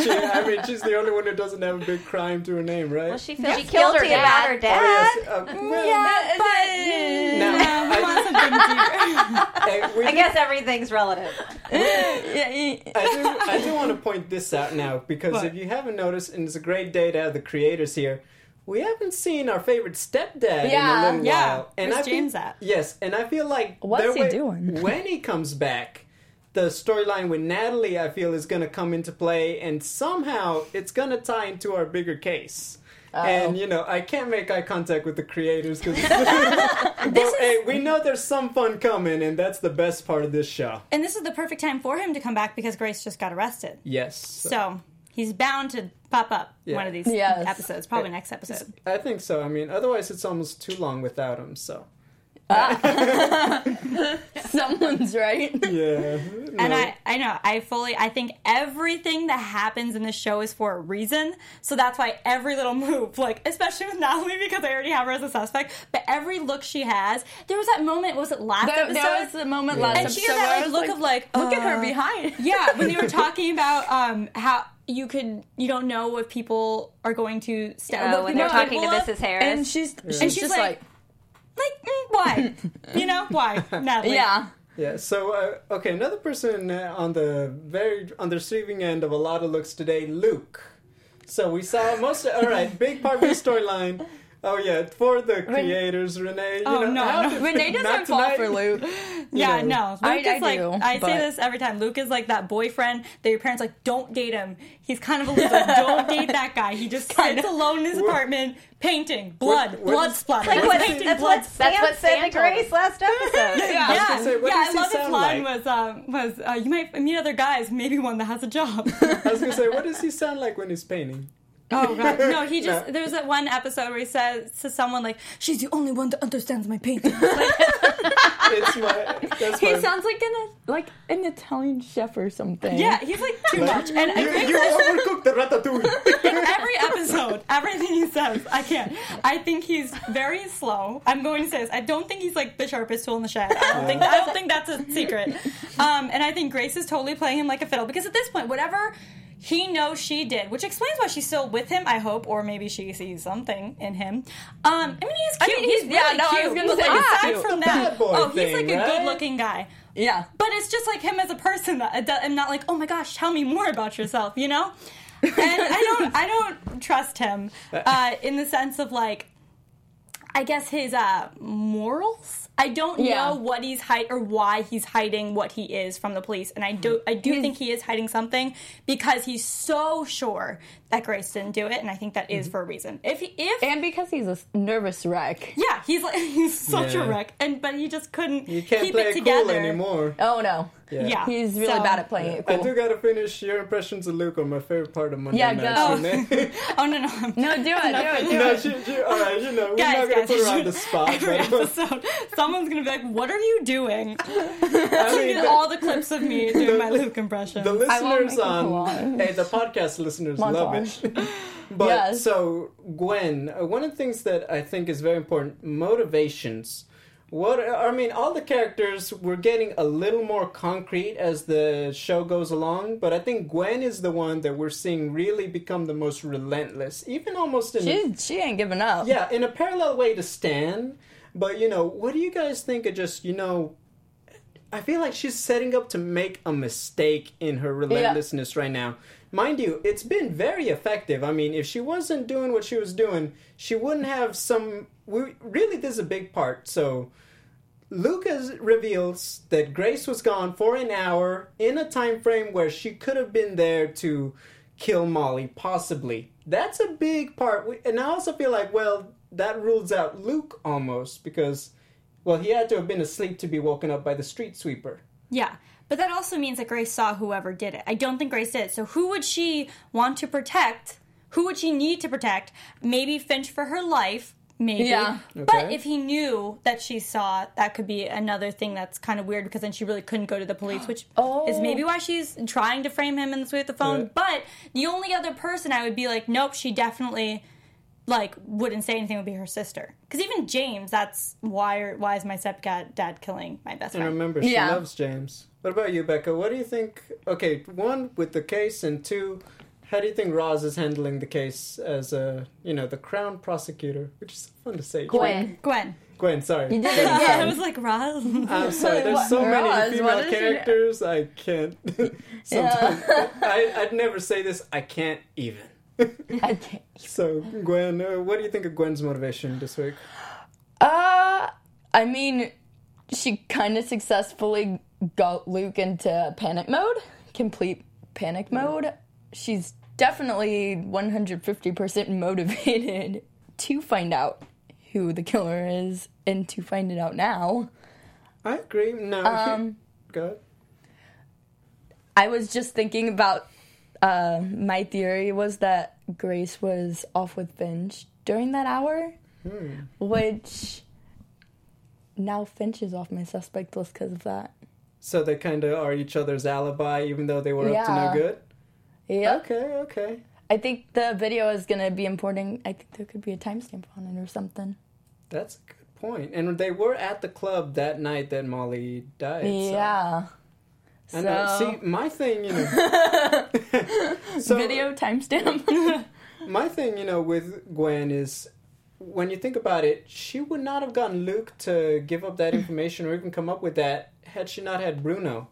[SPEAKER 1] She, I mean, she's the only one who doesn't have a big crime to her name, right?
[SPEAKER 6] Well, she feels
[SPEAKER 5] She killed her
[SPEAKER 6] guilty about
[SPEAKER 5] dad.
[SPEAKER 1] Oh, yes. Uh, well,
[SPEAKER 4] yeah, but
[SPEAKER 1] Now,
[SPEAKER 4] no, we
[SPEAKER 1] I-
[SPEAKER 4] want something deeper.
[SPEAKER 1] we
[SPEAKER 6] I guess everything's relative.
[SPEAKER 3] Yeah, yeah.
[SPEAKER 1] I do, I do want to point this out now because
[SPEAKER 4] What?
[SPEAKER 1] if you haven't noticed, and it's a great day to have the creators here, we haven't seen our favorite stepdad
[SPEAKER 3] Yeah,
[SPEAKER 1] in a little
[SPEAKER 4] yeah.
[SPEAKER 1] while.
[SPEAKER 4] Where's
[SPEAKER 1] I feel-
[SPEAKER 4] James at?
[SPEAKER 1] Yes, and I feel like
[SPEAKER 3] What's
[SPEAKER 1] their
[SPEAKER 3] he
[SPEAKER 1] way-
[SPEAKER 3] doing?
[SPEAKER 1] when he comes back? The storyline with Natalie, I feel, is going to come into play, and somehow it's going to tie into our bigger case. And you know, I can't make eye contact with the creators because hey, we know there's some fun coming, and that's the best part of this show.
[SPEAKER 4] And this is the perfect time for him to come back because Grace just got arrested.
[SPEAKER 1] Yes.
[SPEAKER 4] So he's bound to pop up
[SPEAKER 1] Yeah.
[SPEAKER 4] one of these
[SPEAKER 3] Yes.
[SPEAKER 4] episodes, probably next episode.
[SPEAKER 1] I think so. I mean, otherwise it's almost too long without him. So
[SPEAKER 3] Someone's right.
[SPEAKER 1] yeah,
[SPEAKER 4] And
[SPEAKER 1] No.
[SPEAKER 4] I, I know, I fully, I think everything that happens in the show is for a reason. So that's why every little move, like, especially with Natalie, because I already have her as a suspect, but every look she has, there was that moment, was it last
[SPEAKER 3] There,
[SPEAKER 4] episode?
[SPEAKER 3] there was the moment last
[SPEAKER 4] and she
[SPEAKER 3] episode
[SPEAKER 4] had
[SPEAKER 3] where I
[SPEAKER 4] that like, look of like,
[SPEAKER 3] look at her
[SPEAKER 4] uh,
[SPEAKER 3] behind.
[SPEAKER 4] yeah, when they were talking about um, how you could, you don't know if people are going to step.
[SPEAKER 6] Oh, when they're
[SPEAKER 4] are
[SPEAKER 6] talking to
[SPEAKER 4] capable of.
[SPEAKER 6] Mrs. Harris.
[SPEAKER 3] and she's she's,
[SPEAKER 4] she's
[SPEAKER 3] just
[SPEAKER 4] like-
[SPEAKER 3] like,
[SPEAKER 4] Like, why? you know, why, Natalie?
[SPEAKER 3] yeah.
[SPEAKER 1] yeah. So uh, okay, another person uh, on the very on the receiving end of a lot of looks today, Luke. So we saw most. all right, big part of the storyline. Oh yeah, for the creators, Renee. You
[SPEAKER 4] Oh,
[SPEAKER 1] know,
[SPEAKER 4] no, no.
[SPEAKER 3] Renee
[SPEAKER 1] not
[SPEAKER 3] doesn't fall
[SPEAKER 1] tonight.
[SPEAKER 3] for Luke.
[SPEAKER 4] Yeah,
[SPEAKER 1] know.
[SPEAKER 4] no. Luke
[SPEAKER 3] I-
[SPEAKER 4] is
[SPEAKER 3] I
[SPEAKER 4] like
[SPEAKER 3] do,
[SPEAKER 4] I say this every time. Luke is like that boyfriend that your parents like don't date him. He's kind of a loser. don't date that guy. He just sits alone in his apartment painting blood,
[SPEAKER 1] what
[SPEAKER 4] blood
[SPEAKER 1] is-
[SPEAKER 4] splatter.
[SPEAKER 6] like what,
[SPEAKER 1] he-
[SPEAKER 4] painting
[SPEAKER 6] that's
[SPEAKER 4] blood.
[SPEAKER 6] what Stan
[SPEAKER 5] That's what
[SPEAKER 6] said
[SPEAKER 5] Stan
[SPEAKER 6] to
[SPEAKER 5] told
[SPEAKER 6] Grace last episode.
[SPEAKER 4] Yeah,
[SPEAKER 1] was gonna say, what
[SPEAKER 4] yeah.
[SPEAKER 1] does
[SPEAKER 4] I
[SPEAKER 1] he
[SPEAKER 4] love his line
[SPEAKER 1] like?
[SPEAKER 4] was um, was uh, you might meet other guys, maybe one that has a job.
[SPEAKER 1] I was gonna say, what does he sound like when he's painting?
[SPEAKER 4] Oh god, no! He just there was that one episode where he says to someone like, "She's the only one that understands my painting." Like,
[SPEAKER 1] it's my.
[SPEAKER 3] He
[SPEAKER 1] my,
[SPEAKER 3] sounds like an like an Italian chef or something.
[SPEAKER 4] yeah, he's like too much. And I
[SPEAKER 1] you,
[SPEAKER 4] think
[SPEAKER 1] you overcooked the ratatouille.
[SPEAKER 4] in every episode, everything he says, I can't. I think he's very slow. I'm going to say this. I don't think he's like the sharpest tool in the shed. I don't think I don't think that's a secret. Um, and I think Grace is totally playing him like a fiddle because at this point, whatever he knows she did, which explains why she's still with him. I hope, or maybe she sees something in him. Um, I mean, he's cute.
[SPEAKER 3] mean,
[SPEAKER 4] he's,
[SPEAKER 3] he's- yeah,
[SPEAKER 4] really
[SPEAKER 3] no, I
[SPEAKER 4] cute.
[SPEAKER 3] was gonna
[SPEAKER 4] But,
[SPEAKER 3] say
[SPEAKER 4] aside
[SPEAKER 3] cute.
[SPEAKER 4] from that,
[SPEAKER 1] bad boy
[SPEAKER 4] oh, he's
[SPEAKER 1] thing,
[SPEAKER 4] like a
[SPEAKER 1] right?
[SPEAKER 4] good-looking guy.
[SPEAKER 3] yeah.
[SPEAKER 4] But it's just like him as a person that that- I'm not like, oh my gosh, tell me more about yourself, you know? And I don't I don't trust him uh, in the sense of like I guess his uh, morals. I don't
[SPEAKER 3] Yeah.
[SPEAKER 4] know what he's hide or why he's hiding what he is from the police, and I do I do think he is hiding something because he's so sure that Grace didn't do it, and I think that is mm-hmm. for a reason. If he, if
[SPEAKER 3] And because he's a nervous wreck.
[SPEAKER 4] yeah, he's like he's such
[SPEAKER 1] Yeah.
[SPEAKER 4] a wreck, and but he just couldn't
[SPEAKER 1] You can't
[SPEAKER 4] keep
[SPEAKER 1] play
[SPEAKER 4] it
[SPEAKER 1] it
[SPEAKER 4] together
[SPEAKER 1] cool anymore.
[SPEAKER 3] Oh no.
[SPEAKER 4] Yeah,
[SPEAKER 3] He's really
[SPEAKER 4] So-
[SPEAKER 3] bad at playing it
[SPEAKER 1] I
[SPEAKER 3] cool.
[SPEAKER 1] do gotta finish your impressions of Luke on my favorite part of Monday
[SPEAKER 3] Yeah,
[SPEAKER 1] Night.
[SPEAKER 3] go.
[SPEAKER 1] Renee.
[SPEAKER 4] Oh. oh no no.
[SPEAKER 3] No, do it, do it, do
[SPEAKER 1] no,
[SPEAKER 3] it.
[SPEAKER 1] she, she, all right, you know, we're
[SPEAKER 4] Guys,
[SPEAKER 1] not gonna
[SPEAKER 4] guys,
[SPEAKER 1] put her on the spot.
[SPEAKER 4] Every
[SPEAKER 1] but,
[SPEAKER 4] episode, someone's gonna be like, "What are you doing?"
[SPEAKER 1] I mean,
[SPEAKER 4] Get
[SPEAKER 1] the,
[SPEAKER 4] all the clips of me doing my Luke impression.
[SPEAKER 1] the listeners on hey, the podcast listeners love it. But
[SPEAKER 3] Yes.
[SPEAKER 1] so Gwen, uh, one of the things that I think is very important, motivations. What I mean, all the characters were getting a little more concrete as the show goes along, but I think Gwen is the one that we're seeing really become the most relentless, even almost in a,
[SPEAKER 3] She, she ain't giving up.
[SPEAKER 1] yeah, in a parallel way to Stan. But you know, what do you guys think of just you know? I feel like she's setting up to make a mistake in her relentlessness right now. Mind you, it's been very effective. I mean, if she wasn't doing what she was doing, she wouldn't have some. We, really, this is a big part. So, Lucas reveals that Grace was gone for an hour in a time frame where she could have been there to kill Molly, possibly. That's a big part. And I also feel like, well, that rules out Luke almost because, well, he had to have been asleep to be woken up by the street sweeper.
[SPEAKER 4] yeah, but that also means that Grace saw whoever did it. I don't think Grace did. So who would she want to protect? Who would she need to protect? Maybe Finch for her life. Maybe.
[SPEAKER 3] Yeah.
[SPEAKER 4] But
[SPEAKER 1] Okay.
[SPEAKER 4] if he knew that she saw, that could be another thing that's kind of weird because then she really couldn't go to the police, which
[SPEAKER 3] Oh.
[SPEAKER 4] is maybe why she's trying to frame him in this way with the phone.
[SPEAKER 1] Yeah.
[SPEAKER 4] But the only other person I would be like, nope, she definitely like wouldn't say anything would be her sister. Because even James, that's why why is my stepdad dad killing my best friend?
[SPEAKER 1] And
[SPEAKER 4] friend?
[SPEAKER 1] remember, she
[SPEAKER 3] Yeah.
[SPEAKER 1] loves James. What about you, Becca? What do you think? Okay, one, with the case, and two, how do you think Roz is handling the case as a, you know, the crown prosecutor? Which is fun to say.
[SPEAKER 3] Gwen.
[SPEAKER 4] Gwen.
[SPEAKER 1] Gwen, sorry.
[SPEAKER 3] You did it
[SPEAKER 4] I was like, Roz.
[SPEAKER 1] I'm sorry. There's
[SPEAKER 3] What-
[SPEAKER 1] so
[SPEAKER 3] Roz,
[SPEAKER 1] many female
[SPEAKER 3] is she-
[SPEAKER 1] characters. I can't. Sometimes I, I'd never say this. I can't even.
[SPEAKER 3] I can't.
[SPEAKER 1] so, Gwen, uh, what do you think of Gwen's motivation this week?
[SPEAKER 3] Uh, I mean, she kind of successfully got Luke into panic mode, complete panic mode. She's definitely 150% motivated to find out who the killer is and to find it out now.
[SPEAKER 1] I agree. No.
[SPEAKER 3] Um,
[SPEAKER 1] Good.
[SPEAKER 3] I was just thinking about uh, my theory was that Grace was off with Finch during that hour, which now Finch is off my suspect list because of that.
[SPEAKER 1] So they kind of are each other's alibi, even though they were up to no good.
[SPEAKER 3] Yeah.
[SPEAKER 1] Okay. Okay.
[SPEAKER 3] I think the video is gonna be important. I think there could be a timestamp on it or something.
[SPEAKER 1] That's a good point. And they were at the club that night that Molly died. so- And uh, see, my thing, you know. so
[SPEAKER 3] Video timestamp.
[SPEAKER 1] my thing, you know, with Gwen is when you think about it, she would not have gotten Luke to give up that information or even come up with that had she not had Bruno.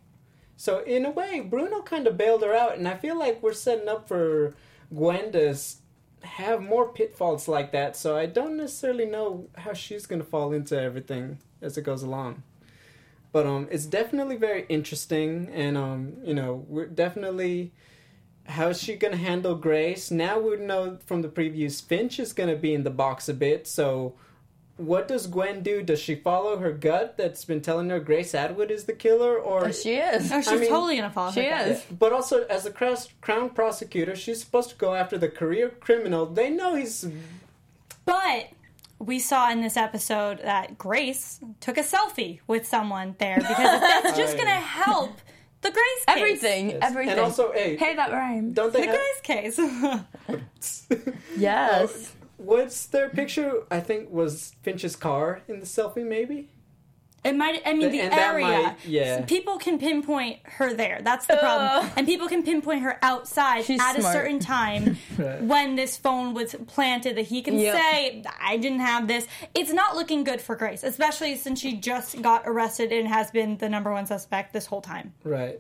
[SPEAKER 1] So in a way, Bruno kind of bailed her out, and I feel like we're setting up for Gwen to have more pitfalls like that. So I don't necessarily know how she's going to fall into everything as it goes along. But um, it's definitely very interesting, and um, you know, we're definitely how's she gonna handle Grace? Now we know from the previews Finch is gonna be in the box a bit, so what does Gwen do? Does she follow her gut that's been telling her Grace Atwood is the killer, or
[SPEAKER 3] She is.
[SPEAKER 4] Oh, she's
[SPEAKER 1] I mean,
[SPEAKER 4] totally gonna follow
[SPEAKER 3] She
[SPEAKER 4] her gut.
[SPEAKER 3] is.
[SPEAKER 1] But also, as a crown prosecutor, she's supposed to go after the career criminal. They know he's
[SPEAKER 4] But we saw in this episode that Grace took a selfie with someone there because that's just gonna help the Grace case.
[SPEAKER 3] Everything.
[SPEAKER 1] Yes.
[SPEAKER 3] Everything.
[SPEAKER 1] And also, hey,
[SPEAKER 3] hey, that rhymes.
[SPEAKER 1] don't they
[SPEAKER 4] The
[SPEAKER 1] have?
[SPEAKER 4] Grace case.
[SPEAKER 3] Yes.
[SPEAKER 1] Uh, what's their picture? I think was Finch's car in the selfie, maybe.
[SPEAKER 4] It might. I mean, the
[SPEAKER 1] And that
[SPEAKER 4] area.
[SPEAKER 1] might- yeah.
[SPEAKER 4] People can pinpoint her there. That's the problem.
[SPEAKER 3] Ugh.
[SPEAKER 4] And people can pinpoint her outside
[SPEAKER 3] She's
[SPEAKER 4] at a certain time
[SPEAKER 1] Right.
[SPEAKER 4] when this phone was planted. That he can
[SPEAKER 3] Yep.
[SPEAKER 4] say, "I didn't have this." It's not looking good for Grace, especially since she just got arrested and has been the number one suspect this whole time.
[SPEAKER 1] Right.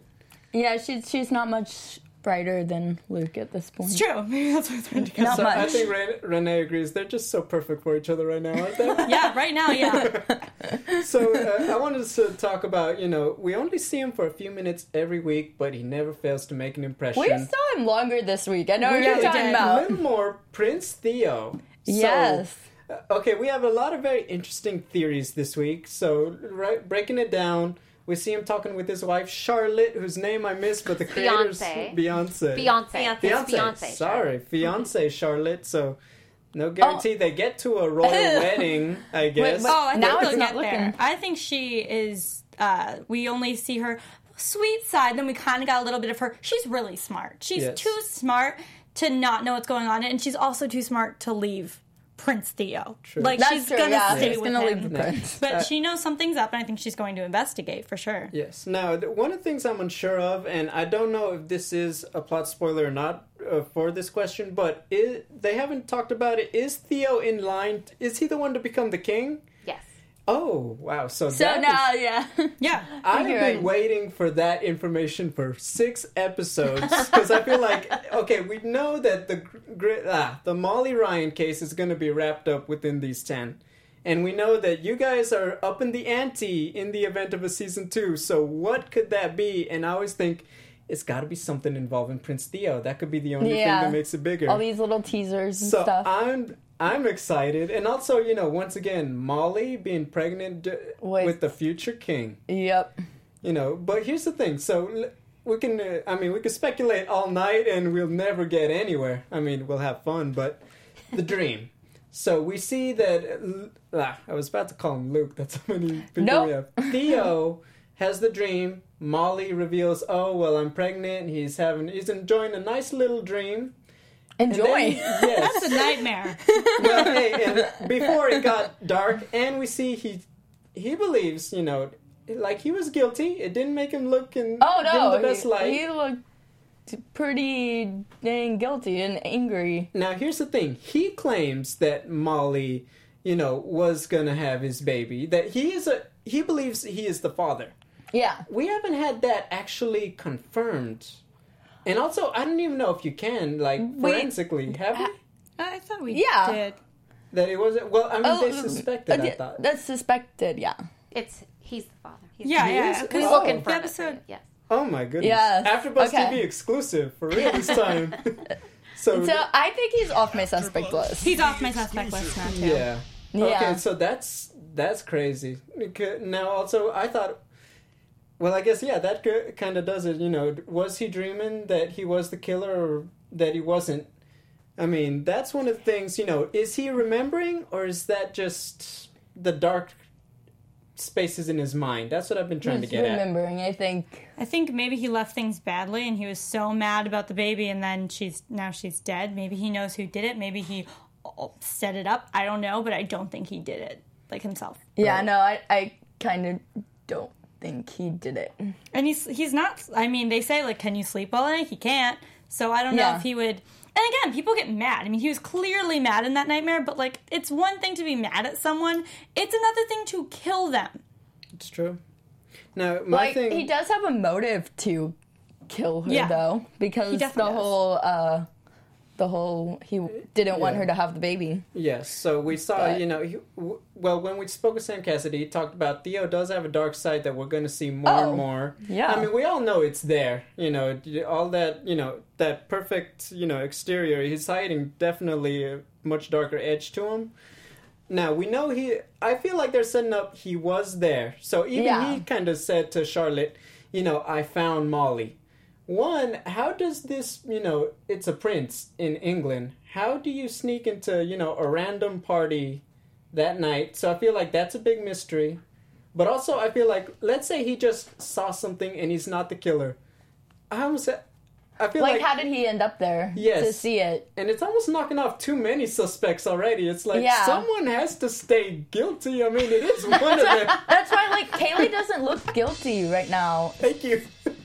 [SPEAKER 3] Yeah, she's she's not much brighter than Luke at this point.
[SPEAKER 4] It's true. Maybe that's what they're doing.
[SPEAKER 3] Not
[SPEAKER 1] So I think Ren- Renee agrees. They're just so perfect for each other right now, aren't they?
[SPEAKER 4] Yeah, right now, yeah.
[SPEAKER 1] so uh, I wanted to talk about, you know, we only see him for a few minutes every week, but he never fails to make an impression.
[SPEAKER 3] We saw him longer this week. I know
[SPEAKER 1] We
[SPEAKER 3] what you're
[SPEAKER 1] did.
[SPEAKER 3] talking
[SPEAKER 1] A
[SPEAKER 3] about.
[SPEAKER 1] little more Prince Theo. So,
[SPEAKER 3] Yes.
[SPEAKER 1] uh, okay, we have a lot of very interesting theories this week. So, right, breaking it down, we see him talking with his wife Charlotte, whose name I missed, but the creators
[SPEAKER 5] Fiancé.
[SPEAKER 1] Beyonce.
[SPEAKER 5] Beyonce. It's
[SPEAKER 1] Fiance.
[SPEAKER 5] Beyonce.
[SPEAKER 1] Sorry, fiance Charlotte. So, no guarantee they get to a royal wedding. I guess.
[SPEAKER 3] but-
[SPEAKER 4] Oh, I
[SPEAKER 3] Now
[SPEAKER 4] they'll
[SPEAKER 3] it's not
[SPEAKER 4] get there.
[SPEAKER 3] looking-
[SPEAKER 4] I think she is. Uh, we only see her sweet side. Then we kind of got a little bit of her. She's really smart. She's
[SPEAKER 1] Yes.
[SPEAKER 4] too smart to not know what's going on, and she's also too smart to leave Prince Theo.
[SPEAKER 1] True.
[SPEAKER 4] Like
[SPEAKER 3] That's
[SPEAKER 4] she's
[SPEAKER 3] true.
[SPEAKER 4] gonna
[SPEAKER 3] yeah,
[SPEAKER 4] stay
[SPEAKER 3] she's
[SPEAKER 4] with
[SPEAKER 3] gonna
[SPEAKER 4] him.
[SPEAKER 3] leave the prince.
[SPEAKER 4] But
[SPEAKER 1] Uh,
[SPEAKER 4] she knows something's up, and I think she's going to investigate for sure.
[SPEAKER 1] Yes. Now, one of the things I'm unsure of, and I don't know if this is a plot spoiler or not uh, for this question, but i they haven't talked about it. Is Theo in line? Is he the one to become the king?
[SPEAKER 5] Yes.
[SPEAKER 1] Oh, wow. So,
[SPEAKER 3] So
[SPEAKER 1] that
[SPEAKER 3] now,
[SPEAKER 1] is-
[SPEAKER 3] yeah.
[SPEAKER 4] Yeah.
[SPEAKER 1] I've been
[SPEAKER 3] right.
[SPEAKER 1] waiting for that information for six episodes because I feel like okay, we know that the ah, the Molly Ryan case is going to be wrapped up within these ten, and we know that you guys are up in the ante in the event of a season two. So what could that be? And I always think it's got to be something involving Prince Theo. That could be the only
[SPEAKER 3] Yeah.
[SPEAKER 1] thing that makes it bigger.
[SPEAKER 3] All these little teasers and
[SPEAKER 1] so
[SPEAKER 3] stuff.
[SPEAKER 1] I'm I'm excited, and also you know once again Molly being pregnant uh,
[SPEAKER 3] With-
[SPEAKER 1] with the future king
[SPEAKER 3] yep.
[SPEAKER 1] you know but here's the thing so we can uh, i mean we can speculate all night and we'll never get anywhere i mean we'll have fun but the dream so we see that uh, i was about to call him luke that's how many people
[SPEAKER 3] Nope.
[SPEAKER 1] we have theo has the dream molly reveals oh well i'm pregnant he's having he's enjoying a nice little dream And then-
[SPEAKER 3] Enjoy.
[SPEAKER 1] yes
[SPEAKER 4] That's a nightmare.
[SPEAKER 1] well, hey, and before it got dark, and we see he he believes, you know, like he was guilty. It didn't make him look in
[SPEAKER 3] oh
[SPEAKER 1] give him
[SPEAKER 3] no,
[SPEAKER 1] the best
[SPEAKER 3] he,
[SPEAKER 1] light.
[SPEAKER 3] he looked pretty dang guilty and angry.
[SPEAKER 1] Now here's the thing: he claims that Molly, you know, was gonna have his baby. That he is a he believes he is the father.
[SPEAKER 3] Yeah.
[SPEAKER 1] We haven't had that actually confirmed. And also, I don't even know if you can like
[SPEAKER 3] We-
[SPEAKER 1] forensically have we?
[SPEAKER 4] I thought we
[SPEAKER 3] Yeah.
[SPEAKER 4] did.
[SPEAKER 1] that it wasn't. Well, I mean,
[SPEAKER 3] Oh,
[SPEAKER 1] they suspected.
[SPEAKER 3] uh,
[SPEAKER 1] I
[SPEAKER 3] yeah,
[SPEAKER 1] thought.
[SPEAKER 3] That's suspected, yeah.
[SPEAKER 5] It's he's the father. He's
[SPEAKER 4] Yeah,
[SPEAKER 1] He
[SPEAKER 4] yeah.
[SPEAKER 1] is?
[SPEAKER 4] yeah.
[SPEAKER 5] We
[SPEAKER 1] Oh.
[SPEAKER 5] will
[SPEAKER 1] The
[SPEAKER 5] confirm
[SPEAKER 4] episode-
[SPEAKER 5] it. for you, Yes.
[SPEAKER 1] Oh my goodness!
[SPEAKER 3] Yes.
[SPEAKER 1] AfterBuzz
[SPEAKER 3] Okay.
[SPEAKER 1] TV exclusive for real this time. so,
[SPEAKER 3] So I think he's off my suspect list.
[SPEAKER 4] He's off my suspect list now too.
[SPEAKER 1] yeah.
[SPEAKER 3] Yeah.
[SPEAKER 1] Okay, so that's that's crazy. Now, also, I thought. Well, I guess yeah, that kind of does it. You know, was he dreaming that he was the killer or that he wasn't? I mean, that's one of the things. You know, is he remembering or is that just the dark spaces in his mind? That's what I've been trying
[SPEAKER 3] He's
[SPEAKER 1] to get at.
[SPEAKER 3] remembering, I think.
[SPEAKER 4] I think maybe he left things badly and he was so mad about the baby and then she's now she's dead. Maybe he knows who did it. Maybe he set it up. I don't know, but I don't think he did it like himself.
[SPEAKER 3] Yeah,
[SPEAKER 1] Right.
[SPEAKER 3] no, I, I kind of don't think he did it.
[SPEAKER 4] And he's he's not I mean, they say like can you sleep well at night? He can't. So I don't know
[SPEAKER 3] Yeah.
[SPEAKER 4] if he would and again, people get mad. I mean, he was clearly mad in that nightmare, but like it's one thing to be mad at someone, it's another thing to kill them.
[SPEAKER 1] It's true. Now, my
[SPEAKER 3] Like,
[SPEAKER 1] thing.
[SPEAKER 3] he does have a motive to kill her,
[SPEAKER 4] Yeah.
[SPEAKER 3] though, because the
[SPEAKER 4] definitely does.
[SPEAKER 3] whole, uh, the whole, he didn't want her to have the baby.
[SPEAKER 1] Yes, so we saw,
[SPEAKER 3] But-
[SPEAKER 1] you know, he, w- well, when we spoke with Sam Cassidy, he talked about Theo does have a dark side that we're going to see more
[SPEAKER 3] Oh,
[SPEAKER 1] and more.
[SPEAKER 3] yeah.
[SPEAKER 1] I mean, we all know it's there, you know, all that, you know, that perfect, you know, exterior. He's hiding definitely a much darker edge to him. now we know he. I feel like they're setting up. He was there, so even
[SPEAKER 3] Yeah.
[SPEAKER 1] he kind of said to Charlotte, "You know, I found Molly." One, how does this? You know, it's a prince in England. How do you sneak into you know a random party that night? So I feel like that's a big mystery. But also, I feel like let's say he just saw something and he's not the killer. I almost. I feel
[SPEAKER 3] Like,
[SPEAKER 1] like,
[SPEAKER 3] how did he end up there
[SPEAKER 1] Yes.
[SPEAKER 3] to see it?
[SPEAKER 1] and it's almost knocking off too many suspects already. It's like
[SPEAKER 3] Yeah.
[SPEAKER 1] someone has to stay guilty. I mean, it is one of them.
[SPEAKER 3] That's why, like, Kaylee doesn't look guilty right now,
[SPEAKER 1] Thank you.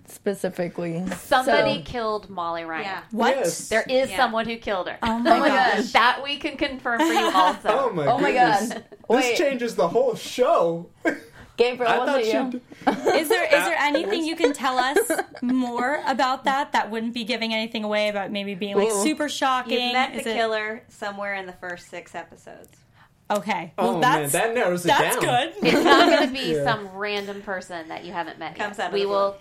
[SPEAKER 3] Specifically.
[SPEAKER 5] Somebody
[SPEAKER 3] So-
[SPEAKER 5] killed Molly Ryan.
[SPEAKER 6] Yeah.
[SPEAKER 4] What?
[SPEAKER 1] Yes.
[SPEAKER 5] There is
[SPEAKER 6] Yeah.
[SPEAKER 5] someone who killed her.
[SPEAKER 4] Oh my
[SPEAKER 3] Oh my
[SPEAKER 4] gosh.
[SPEAKER 3] gosh.
[SPEAKER 5] That we can confirm for you also.
[SPEAKER 1] Oh my.
[SPEAKER 3] Oh my
[SPEAKER 1] goodness.
[SPEAKER 3] god.
[SPEAKER 1] This
[SPEAKER 3] Wait,
[SPEAKER 1] changes the whole show.
[SPEAKER 3] Gabriel,
[SPEAKER 1] I
[SPEAKER 3] was
[SPEAKER 1] thought
[SPEAKER 3] it you?
[SPEAKER 1] you.
[SPEAKER 4] Is there is there anything you can tell us more about that that wouldn't be giving anything away about maybe being like
[SPEAKER 3] Ooh.
[SPEAKER 4] super shocking?
[SPEAKER 6] You've met the
[SPEAKER 4] it-
[SPEAKER 6] killer somewhere in the first six episodes.
[SPEAKER 4] Okay. Oh, well,
[SPEAKER 1] Oh man,
[SPEAKER 4] that's
[SPEAKER 1] that narrows it
[SPEAKER 4] that's
[SPEAKER 1] down.
[SPEAKER 4] good.
[SPEAKER 5] It's not going to be
[SPEAKER 1] Yeah.
[SPEAKER 5] some random person that you haven't met
[SPEAKER 6] Comes
[SPEAKER 5] yet.
[SPEAKER 6] out of
[SPEAKER 5] we
[SPEAKER 6] the
[SPEAKER 5] will.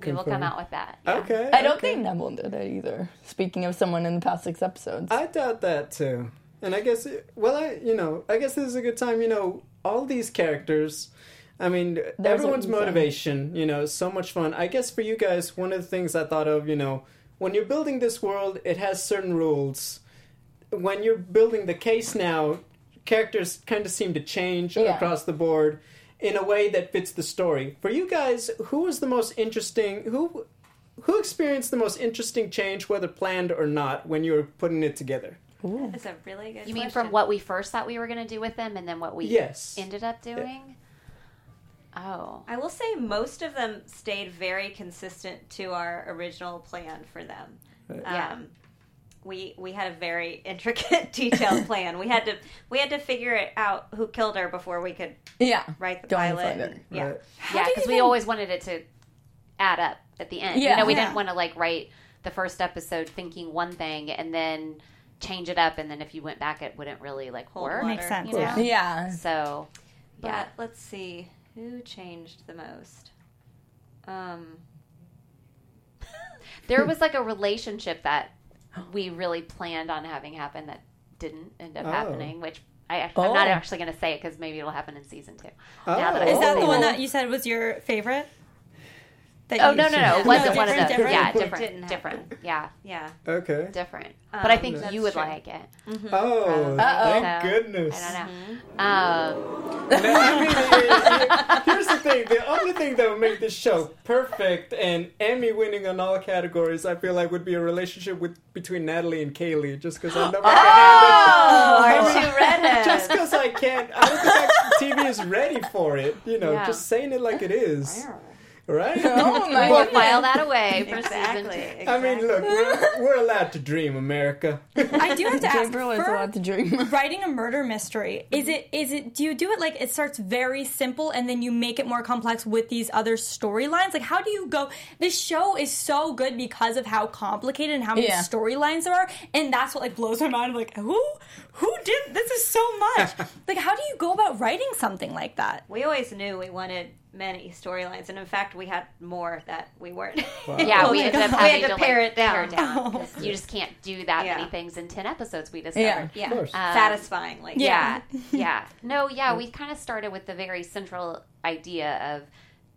[SPEAKER 6] Blue.
[SPEAKER 5] We will come out with that. yeah.
[SPEAKER 1] Okay.
[SPEAKER 3] I don't
[SPEAKER 1] okay.
[SPEAKER 3] think Neville did it either. Speaking of someone in the past six episodes.
[SPEAKER 1] I doubt that too. And I guess, well, I you know, I guess this is a good time. You know, all these characters. I mean,
[SPEAKER 3] There's
[SPEAKER 1] everyone's motivation. You know, so much fun. I guess for you guys, one of the things I thought of, you know, when you're building this world, it has certain rules. When you're building the case now, characters kind of seem to change
[SPEAKER 3] Yeah.
[SPEAKER 1] across the board in a way that fits the story. For you guys, who was the most interesting? Who who experienced the most interesting change, whether planned or not, when you were putting it together?
[SPEAKER 6] That's a really good
[SPEAKER 5] You mean from what we first thought we were going to do with them, and then what we
[SPEAKER 1] Yes.
[SPEAKER 5] ended up doing? Oh,
[SPEAKER 6] I will say most of them stayed very consistent to our original plan for them.
[SPEAKER 5] Yeah.
[SPEAKER 6] Um, we we had a very intricate, detailed plan. We had to we had to figure it out who killed her before we could
[SPEAKER 3] yeah.
[SPEAKER 6] write the
[SPEAKER 3] Don't
[SPEAKER 6] pilot.
[SPEAKER 3] find
[SPEAKER 6] and-
[SPEAKER 3] it.
[SPEAKER 6] Yeah.
[SPEAKER 1] Right.
[SPEAKER 5] yeah,
[SPEAKER 4] do you
[SPEAKER 5] because we
[SPEAKER 4] even-
[SPEAKER 5] always wanted it to add up at the end.
[SPEAKER 3] Yeah.
[SPEAKER 5] you know, we
[SPEAKER 4] Yeah.
[SPEAKER 5] didn't want to like write the first episode thinking one thing and then change it up, and then if you went back, it wouldn't really like
[SPEAKER 6] Hold
[SPEAKER 5] work.
[SPEAKER 6] water.
[SPEAKER 4] Makes sense.
[SPEAKER 5] You know?
[SPEAKER 3] Yeah.
[SPEAKER 5] So,
[SPEAKER 6] But
[SPEAKER 5] yeah.
[SPEAKER 6] let's see who changed the most. Um,
[SPEAKER 5] there was like a relationship that we really planned on having happen that didn't end up
[SPEAKER 1] Oh.
[SPEAKER 5] happening, which I, I'm not
[SPEAKER 3] Oh.
[SPEAKER 5] actually going to say it because maybe it'll happen in season two.
[SPEAKER 1] Oh.
[SPEAKER 5] Now that I oh.
[SPEAKER 4] Is that the one
[SPEAKER 5] that.
[SPEAKER 4] that you said was your favorite? That
[SPEAKER 5] Oh
[SPEAKER 4] you-
[SPEAKER 5] no no no! It wasn't one of
[SPEAKER 4] different,
[SPEAKER 5] those.
[SPEAKER 4] different?
[SPEAKER 5] Yeah, different,
[SPEAKER 6] didn't
[SPEAKER 5] different. Yeah,
[SPEAKER 6] yeah.
[SPEAKER 1] Okay.
[SPEAKER 5] different.
[SPEAKER 6] Um,
[SPEAKER 5] but I think you would
[SPEAKER 6] true.
[SPEAKER 5] like it.
[SPEAKER 1] Oh,
[SPEAKER 3] Uh-oh.
[SPEAKER 1] thank
[SPEAKER 5] So,
[SPEAKER 1] goodness.
[SPEAKER 5] I don't know. Um,
[SPEAKER 1] Now, I mean, it- it- here's the thing: the only thing that would make this show perfect and Emmy winning on all categories, I feel like, would be a relationship with between Natalie and Kaylee. Just because I never
[SPEAKER 6] Oh,
[SPEAKER 1] can
[SPEAKER 6] our
[SPEAKER 1] I mean,
[SPEAKER 6] two redheads.
[SPEAKER 1] Just because I can't, I don't think I, TV is ready for it. You know,
[SPEAKER 5] Yeah.
[SPEAKER 1] just saying it like it is, right?
[SPEAKER 3] Oh my
[SPEAKER 5] we'll
[SPEAKER 3] goodness.
[SPEAKER 5] file that away for
[SPEAKER 6] exactly.
[SPEAKER 5] season.
[SPEAKER 1] I mean, look, we're, we're allowed to dream, America.
[SPEAKER 4] I do have to ask.
[SPEAKER 3] Gabriel is allowed to dream.
[SPEAKER 4] writing a murder mystery is it is it do you do it like it starts very simple and then you make it more complex with these other storylines like how do you go this show is so good because of how complicated and how many
[SPEAKER 3] Yeah.
[SPEAKER 4] storylines there are and that's what like blows my mind like who who did this is so much like how do you go about writing something like that
[SPEAKER 6] We always knew we wanted many storylines, and in fact, we had more that we weren't.
[SPEAKER 5] Yeah,
[SPEAKER 4] Oh
[SPEAKER 5] we ended up
[SPEAKER 4] God.
[SPEAKER 6] We
[SPEAKER 5] having
[SPEAKER 6] had to
[SPEAKER 5] to
[SPEAKER 6] pare
[SPEAKER 5] like,
[SPEAKER 6] it down.
[SPEAKER 5] Pare down.
[SPEAKER 4] Oh.
[SPEAKER 5] 'cause You just can't do that
[SPEAKER 6] Yeah.
[SPEAKER 5] many things in ten episodes. We discovered.
[SPEAKER 6] yeah,
[SPEAKER 1] course.
[SPEAKER 5] Um,
[SPEAKER 6] satisfyingly.
[SPEAKER 5] Yeah, yeah. No, yeah, we kind of started with the very central idea of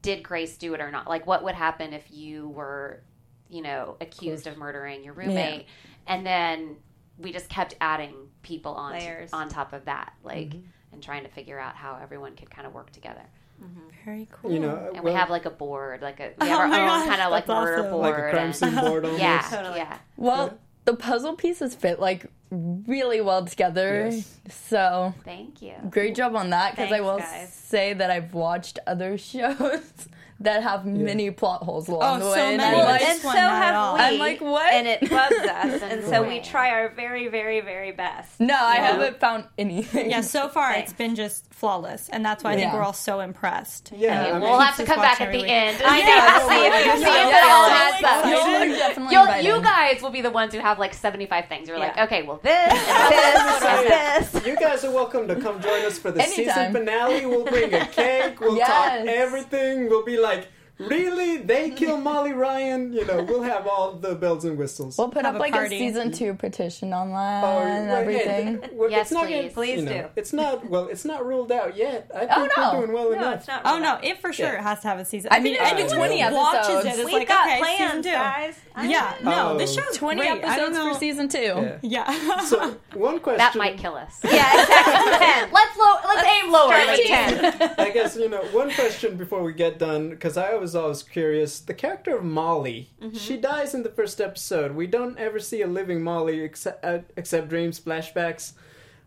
[SPEAKER 5] did Grace do it or not? Like, what would happen if you were, you know, accused of murdering your roommate? And then we just kept adding people on
[SPEAKER 6] Layers.
[SPEAKER 5] on top of that, like, and trying to figure out how everyone could kind of work together. Mm-hmm.
[SPEAKER 4] very cool
[SPEAKER 1] You know,
[SPEAKER 5] And
[SPEAKER 1] well,
[SPEAKER 5] we have like a board, like a we
[SPEAKER 4] Oh
[SPEAKER 5] have our own
[SPEAKER 4] gosh,
[SPEAKER 5] kind of like murder
[SPEAKER 4] awesome.
[SPEAKER 5] board,
[SPEAKER 1] like a crime
[SPEAKER 5] and-
[SPEAKER 1] scene board almost.
[SPEAKER 5] yeah,
[SPEAKER 6] Totally.
[SPEAKER 5] yeah.
[SPEAKER 3] Well, the puzzle pieces fit like really well together.
[SPEAKER 1] Yes.
[SPEAKER 3] So
[SPEAKER 5] Thank you.
[SPEAKER 3] great job on that because I will
[SPEAKER 6] guys.
[SPEAKER 3] say that I've watched other shows that have many plot holes along
[SPEAKER 4] Oh,
[SPEAKER 3] the
[SPEAKER 4] so
[SPEAKER 3] way. and
[SPEAKER 4] many.
[SPEAKER 3] I'm
[SPEAKER 6] Well,
[SPEAKER 3] like,
[SPEAKER 6] and so
[SPEAKER 4] one not at
[SPEAKER 6] have
[SPEAKER 4] all.
[SPEAKER 6] we.
[SPEAKER 3] I'm like, what?
[SPEAKER 6] And it bugs us, and so we try our very, very, very best.
[SPEAKER 3] no, I
[SPEAKER 6] Yeah.
[SPEAKER 3] haven't found anything.
[SPEAKER 4] yeah so far
[SPEAKER 6] Thanks.
[SPEAKER 4] it's been just flawless and that's why i think we're all so impressed
[SPEAKER 1] Yeah, I mean-
[SPEAKER 5] we'll have to come back at the
[SPEAKER 4] every
[SPEAKER 5] end.
[SPEAKER 6] I
[SPEAKER 5] and
[SPEAKER 6] know.
[SPEAKER 5] see if,
[SPEAKER 6] I'm
[SPEAKER 5] see if it all adds up.
[SPEAKER 3] You're definitely
[SPEAKER 5] You'll, you guys will be the ones who have like 75 things. You're like, okay, well, this and
[SPEAKER 6] This,
[SPEAKER 5] this. and this.
[SPEAKER 6] this.
[SPEAKER 1] You guys are welcome to come join us for the season finale. We'll bring a cake. We'll talk everything. We'll be like like really? They kill Molly Ryan? You know, we'll have all the bells and whistles.
[SPEAKER 3] We'll put
[SPEAKER 4] Have
[SPEAKER 3] up
[SPEAKER 4] a
[SPEAKER 3] like
[SPEAKER 4] party.
[SPEAKER 3] a season two petition online
[SPEAKER 1] Oh,
[SPEAKER 3] and
[SPEAKER 1] well,
[SPEAKER 3] everything.
[SPEAKER 1] yeah, well,
[SPEAKER 5] Yes,
[SPEAKER 1] it's not
[SPEAKER 5] please.
[SPEAKER 6] Please
[SPEAKER 1] you know,
[SPEAKER 6] do.
[SPEAKER 1] It's not well. It's not ruled out yet. I think
[SPEAKER 3] Oh, no.
[SPEAKER 1] we're doing well
[SPEAKER 6] No,
[SPEAKER 1] enough.
[SPEAKER 6] it's not.
[SPEAKER 4] Oh no, it for sure
[SPEAKER 1] Yeah.
[SPEAKER 4] has to have a season.
[SPEAKER 3] I
[SPEAKER 4] I mean,
[SPEAKER 3] think it's
[SPEAKER 4] anyone
[SPEAKER 3] 20
[SPEAKER 4] who watches
[SPEAKER 3] episodes.
[SPEAKER 4] it is
[SPEAKER 6] We've
[SPEAKER 4] like,
[SPEAKER 6] got
[SPEAKER 4] okay,
[SPEAKER 6] plans,
[SPEAKER 4] season two.
[SPEAKER 6] guys. I
[SPEAKER 4] Yeah,
[SPEAKER 6] know.
[SPEAKER 4] no, this show's
[SPEAKER 3] 20
[SPEAKER 4] great. I don't
[SPEAKER 3] episodes
[SPEAKER 4] know.
[SPEAKER 3] for season two.
[SPEAKER 1] Yeah.
[SPEAKER 4] Yeah.
[SPEAKER 1] So one question
[SPEAKER 5] That might kill us.
[SPEAKER 6] Yeah, exactly. Ten.
[SPEAKER 5] Let's low. Let's, aim lower.
[SPEAKER 6] Start with
[SPEAKER 5] ten.
[SPEAKER 6] ten.
[SPEAKER 1] I guess you know one question before we get done because I was always curious. The character of Molly,
[SPEAKER 6] Mm-hmm.
[SPEAKER 1] she dies in the first episode. We don't ever see a living Molly except uh, except dreams, flashbacks.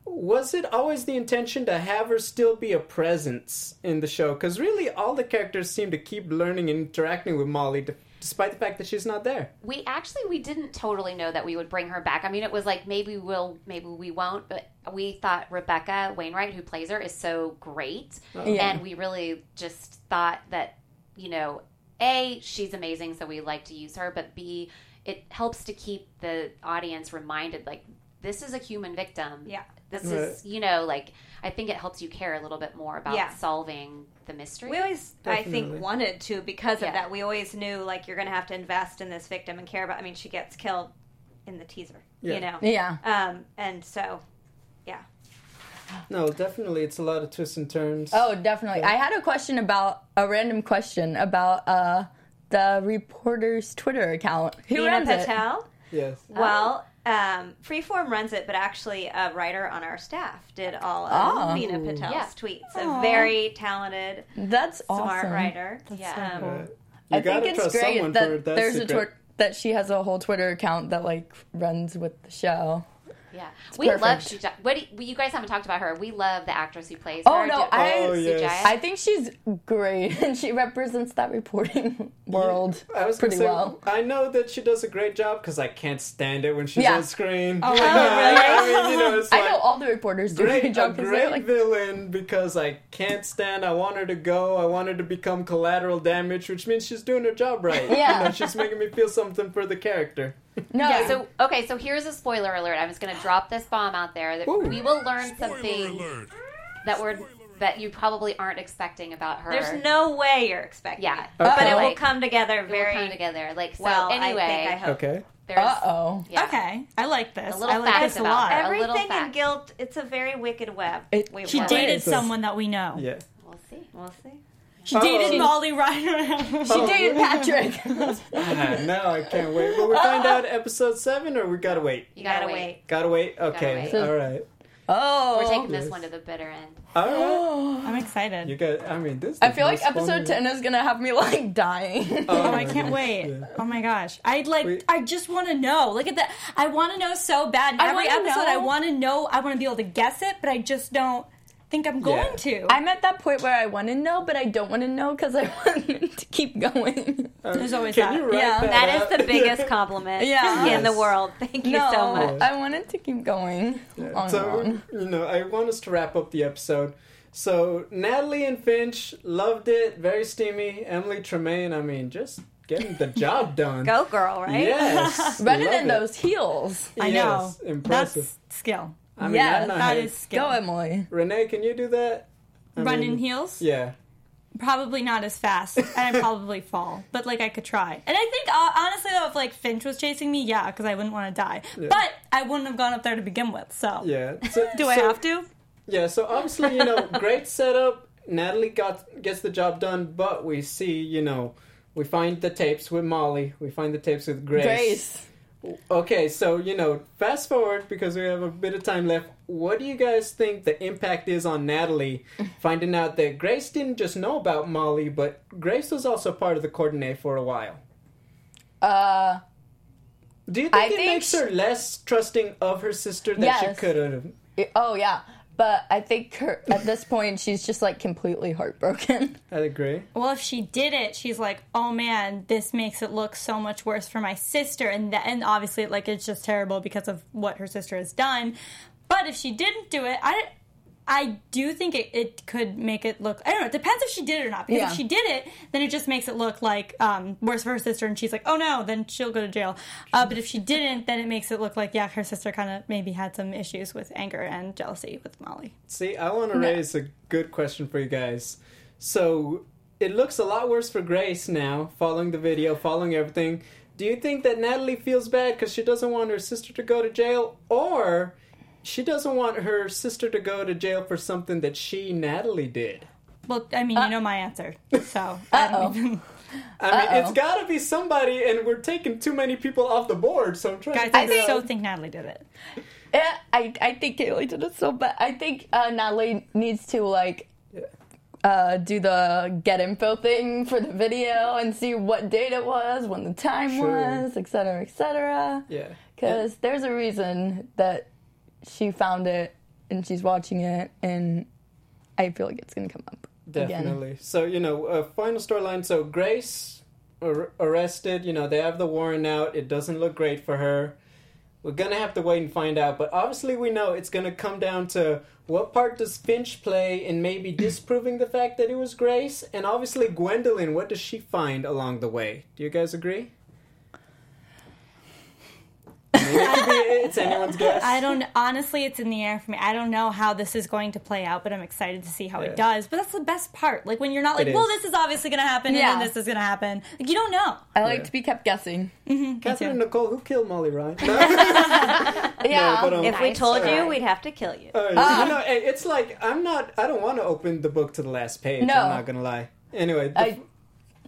[SPEAKER 1] Was it always the intention to have her still be a presence in the show? Because really, all the characters seem to keep learning and interacting with Molly, d- despite the fact that she's not there.
[SPEAKER 5] we actually we didn't totally know that we would bring her back. I mean, it was like maybe we'll, maybe we won't. But we thought Rebecca Wainwright, who plays her, is so great,
[SPEAKER 3] Yeah.
[SPEAKER 5] and we really just thought that you know, a she's amazing, so we like to use her, but b it helps to keep the audience reminded like this is a human victim.
[SPEAKER 6] Yeah.
[SPEAKER 5] This
[SPEAKER 1] Right.
[SPEAKER 5] is, you know, like I think it helps you care a little bit more about
[SPEAKER 6] Yeah.
[SPEAKER 5] solving the mystery.
[SPEAKER 6] We always, I think, wanted to because
[SPEAKER 5] Yeah.
[SPEAKER 6] of that. We always knew like you're going to have to invest in this victim and care about. I mean, she gets killed in the teaser,
[SPEAKER 1] Yeah.
[SPEAKER 6] you know.
[SPEAKER 3] Yeah.
[SPEAKER 6] Um, and so, yeah.
[SPEAKER 1] No, definitely, it's a lot of twists and turns.
[SPEAKER 3] Oh, definitely. I had a question about a random question about uh the reporter's Twitter account. Who
[SPEAKER 6] Nina
[SPEAKER 3] runs it?
[SPEAKER 6] Patel.
[SPEAKER 1] yes.
[SPEAKER 6] Well, um, Freeform runs it, but actually, a writer on our staff did all of
[SPEAKER 3] Oh.
[SPEAKER 6] Nina Patel's
[SPEAKER 5] Yeah.
[SPEAKER 6] tweets. A very talented,
[SPEAKER 3] That's
[SPEAKER 6] smart
[SPEAKER 3] awesome.
[SPEAKER 6] writer.
[SPEAKER 5] yeah.
[SPEAKER 1] Uh, you
[SPEAKER 3] I
[SPEAKER 1] gotta
[SPEAKER 3] think it's great that
[SPEAKER 1] that
[SPEAKER 3] there's a
[SPEAKER 1] secret.
[SPEAKER 3] twer- that she has a whole Twitter account that like runs with the show.
[SPEAKER 5] Yeah, we
[SPEAKER 3] perfect.
[SPEAKER 5] love Shuja. What do you, you guys haven't talked about her? We love the actress who plays
[SPEAKER 3] Oh,
[SPEAKER 5] her.
[SPEAKER 3] no,
[SPEAKER 5] Do-
[SPEAKER 3] I-
[SPEAKER 1] Oh, yes.
[SPEAKER 3] I think she's great and she represents that reporting world
[SPEAKER 1] I was
[SPEAKER 3] pretty
[SPEAKER 1] say,
[SPEAKER 3] well.
[SPEAKER 1] I know that she does a great job because I can't stand it when she's
[SPEAKER 3] Yeah.
[SPEAKER 1] on screen.
[SPEAKER 4] Oh,
[SPEAKER 1] I mean, you know, it's
[SPEAKER 3] I know all the reporters do a
[SPEAKER 1] great,
[SPEAKER 3] great
[SPEAKER 1] a
[SPEAKER 3] job
[SPEAKER 1] great
[SPEAKER 3] like
[SPEAKER 1] villain because I can't stand. I want her to go. I want her to become collateral damage, which means she's doing her job right.
[SPEAKER 3] Yeah.
[SPEAKER 1] you know, she's making me feel something for the character.
[SPEAKER 3] No.
[SPEAKER 4] Yeah.
[SPEAKER 5] So okay, so here's a spoiler alert. I'm just going to drop this bomb out there that
[SPEAKER 1] Ooh.
[SPEAKER 5] we will learn
[SPEAKER 2] Spoiler
[SPEAKER 5] something
[SPEAKER 2] alert.
[SPEAKER 5] that we're that you probably aren't expecting about her.
[SPEAKER 6] There's no way you're expecting.
[SPEAKER 5] yeah,
[SPEAKER 6] it. but it will come together
[SPEAKER 5] it will
[SPEAKER 6] very
[SPEAKER 5] come together. Like so.
[SPEAKER 6] well.
[SPEAKER 5] anyway,
[SPEAKER 6] I think I hope.
[SPEAKER 1] Okay.
[SPEAKER 3] uh oh.
[SPEAKER 5] yeah.
[SPEAKER 4] Okay, I like this.
[SPEAKER 5] A little
[SPEAKER 4] I like this a
[SPEAKER 5] about
[SPEAKER 4] lot.
[SPEAKER 5] her. A
[SPEAKER 6] Everything in guilt. It's a very wicked web.
[SPEAKER 3] It-
[SPEAKER 6] we
[SPEAKER 4] She dated
[SPEAKER 1] So-
[SPEAKER 4] someone that we know.
[SPEAKER 1] Yeah.
[SPEAKER 5] We'll see.
[SPEAKER 6] We'll see.
[SPEAKER 4] She
[SPEAKER 1] Oh.
[SPEAKER 4] dated Molly Ryan.
[SPEAKER 3] She dated Patrick.
[SPEAKER 1] Ah, now I can't wait. Will we find out episode seven, or we gotta wait?
[SPEAKER 5] You
[SPEAKER 6] You
[SPEAKER 5] gotta,
[SPEAKER 6] gotta
[SPEAKER 5] wait.
[SPEAKER 6] wait.
[SPEAKER 1] Gotta wait. Okay.
[SPEAKER 5] wait.
[SPEAKER 1] All right.
[SPEAKER 3] oh.
[SPEAKER 5] We're taking this
[SPEAKER 1] Yes.
[SPEAKER 5] one to the bitter end.
[SPEAKER 1] All right.
[SPEAKER 4] I'm excited.
[SPEAKER 1] You got. I mean, this.
[SPEAKER 3] I feel like episode 10 is gonna have me like dying.
[SPEAKER 4] Oh, I can't wait.
[SPEAKER 1] Yeah.
[SPEAKER 4] Oh my gosh. I like
[SPEAKER 1] Wait.
[SPEAKER 4] I just want to know. Look at that. I want to know so bad. In every
[SPEAKER 3] wanna
[SPEAKER 4] episode I want to know. I want to be able to guess it, but I just don't think I'm going
[SPEAKER 1] Yeah.
[SPEAKER 4] to.
[SPEAKER 3] I'm at that point where I want to know, but I don't want to know because I want to keep going.
[SPEAKER 4] There's always
[SPEAKER 1] Can
[SPEAKER 4] that.
[SPEAKER 1] you write
[SPEAKER 3] Yeah.
[SPEAKER 1] that
[SPEAKER 6] That
[SPEAKER 1] up?
[SPEAKER 6] is the biggest compliment
[SPEAKER 3] Yeah.
[SPEAKER 6] in the world. Thank you
[SPEAKER 3] no,
[SPEAKER 6] so much.
[SPEAKER 3] I wanted to keep going. on
[SPEAKER 1] so
[SPEAKER 3] on.
[SPEAKER 1] you know i want us to wrap up the episode so natalie and finch loved it very steamy emily tremaine i mean just getting the job done
[SPEAKER 6] Go girl, right?
[SPEAKER 1] yes
[SPEAKER 3] Running
[SPEAKER 1] love
[SPEAKER 3] in
[SPEAKER 1] it.
[SPEAKER 3] those heels.
[SPEAKER 4] I know.
[SPEAKER 1] impressive
[SPEAKER 4] That's skill.
[SPEAKER 1] I mean,
[SPEAKER 3] Yeah,
[SPEAKER 1] I'm not
[SPEAKER 4] That
[SPEAKER 1] hate-
[SPEAKER 4] is skill.
[SPEAKER 3] Go, Emily.
[SPEAKER 1] renee can you do that I
[SPEAKER 4] Running
[SPEAKER 1] mean,
[SPEAKER 4] heels?
[SPEAKER 1] yeah
[SPEAKER 4] Probably not as fast, and I probably fall. But like I could try. And I think uh, honestly though, if like Finch was chasing me, yeah, because I wouldn't want to die. But I wouldn't have gone up there to begin with. So
[SPEAKER 1] yeah so,
[SPEAKER 4] do I have to?
[SPEAKER 1] yeah so obviously you know great setup natalie got gets the job done but we see you know we find the tapes with molly we find the tapes with
[SPEAKER 3] Grace.
[SPEAKER 1] Okay, so you know, fast forward because we have a bit of time left. What do you guys think the impact is on Natalie finding out that Grace didn't just know about Molly, but Grace was also part of the coordinate for a while?
[SPEAKER 3] Uh,
[SPEAKER 1] Do you think
[SPEAKER 3] I
[SPEAKER 1] it
[SPEAKER 3] think
[SPEAKER 1] makes
[SPEAKER 3] sh-
[SPEAKER 1] her less trusting of her sister than she could have?
[SPEAKER 3] oh yeah, but I think her at this point she's just like completely heartbroken.
[SPEAKER 1] I agree.
[SPEAKER 4] Well, if she did it, she's like, "Oh man, this makes it look so much worse for my sister," and that, and obviously, like, it's just terrible because of what her sister has done. But if she didn't do it, I, I do think it, it could make it look. I don't know. It depends if she did it or not. Because
[SPEAKER 3] Yeah.
[SPEAKER 4] if she did it, then it just makes it look like um, worse for her sister, and she's like, "Oh no," then she'll go to jail. Uh, but if she didn't, then it makes it look like yeah, her sister kind of maybe had some issues with anger and jealousy with Molly.
[SPEAKER 1] See, I want to raise a good question for you guys. So, it looks a lot worse for Grace now, following the video, following everything. Do you think that Natalie feels bad because she doesn't want her sister to go to jail, or she doesn't want her sister to go to jail for something that she, Natalie, did?
[SPEAKER 4] Well, I mean, you know my answer. So I
[SPEAKER 3] Uh-oh.
[SPEAKER 4] even.
[SPEAKER 1] I mean,
[SPEAKER 3] Uh-oh.
[SPEAKER 1] it's got to be somebody, and we're taking too many people off the board. So I'm trying
[SPEAKER 4] Guys,
[SPEAKER 1] to
[SPEAKER 4] I
[SPEAKER 1] figure
[SPEAKER 4] so think Natalie did it.
[SPEAKER 3] Yeah, I, I think Kaylee did it so bad. I think uh, Natalie needs to like uh, do the get info thing for the video and see what date it was, when the time
[SPEAKER 1] Sure.
[SPEAKER 3] was, et cetera, et cetera.
[SPEAKER 1] Yeah.
[SPEAKER 3] Because there's a reason that she found it and she's watching it, and I feel like it's gonna come up. again.
[SPEAKER 1] Definitely. So, you know, uh, final storyline. So, Grace ar- arrested. You know, they have the warrant out. It doesn't look great for her. We're going to have to wait and find out. But obviously, we know it's going to come down to what part does Finch play in maybe disproving the fact that it was Grace? And obviously, Gwendolyn, what does she find along the way? Do you guys agree? I mean, it could be, it's anyone's guess.
[SPEAKER 4] I don't. Honestly, it's in the air for me. I don't know how this is going to play out, but I'm excited to see how
[SPEAKER 1] Yeah.
[SPEAKER 4] it does. But that's the best part. Like when you're not like, well, this is obviously going to happen,
[SPEAKER 3] Yeah.
[SPEAKER 4] and then this is going to happen. Like you don't know.
[SPEAKER 3] I like
[SPEAKER 1] Yeah.
[SPEAKER 3] to be kept guessing.
[SPEAKER 1] Kathryn and Nichole, who killed Molly Ryan? No?
[SPEAKER 3] Yeah.
[SPEAKER 1] but, um,
[SPEAKER 6] If we
[SPEAKER 5] Nice
[SPEAKER 6] told
[SPEAKER 5] try.
[SPEAKER 6] you, we'd have to kill you.
[SPEAKER 1] Uh, you know, it's like I'm not. I don't want to open the book to the last page.
[SPEAKER 3] No.
[SPEAKER 1] I'm not gonna lie. Anyway, the,
[SPEAKER 3] I-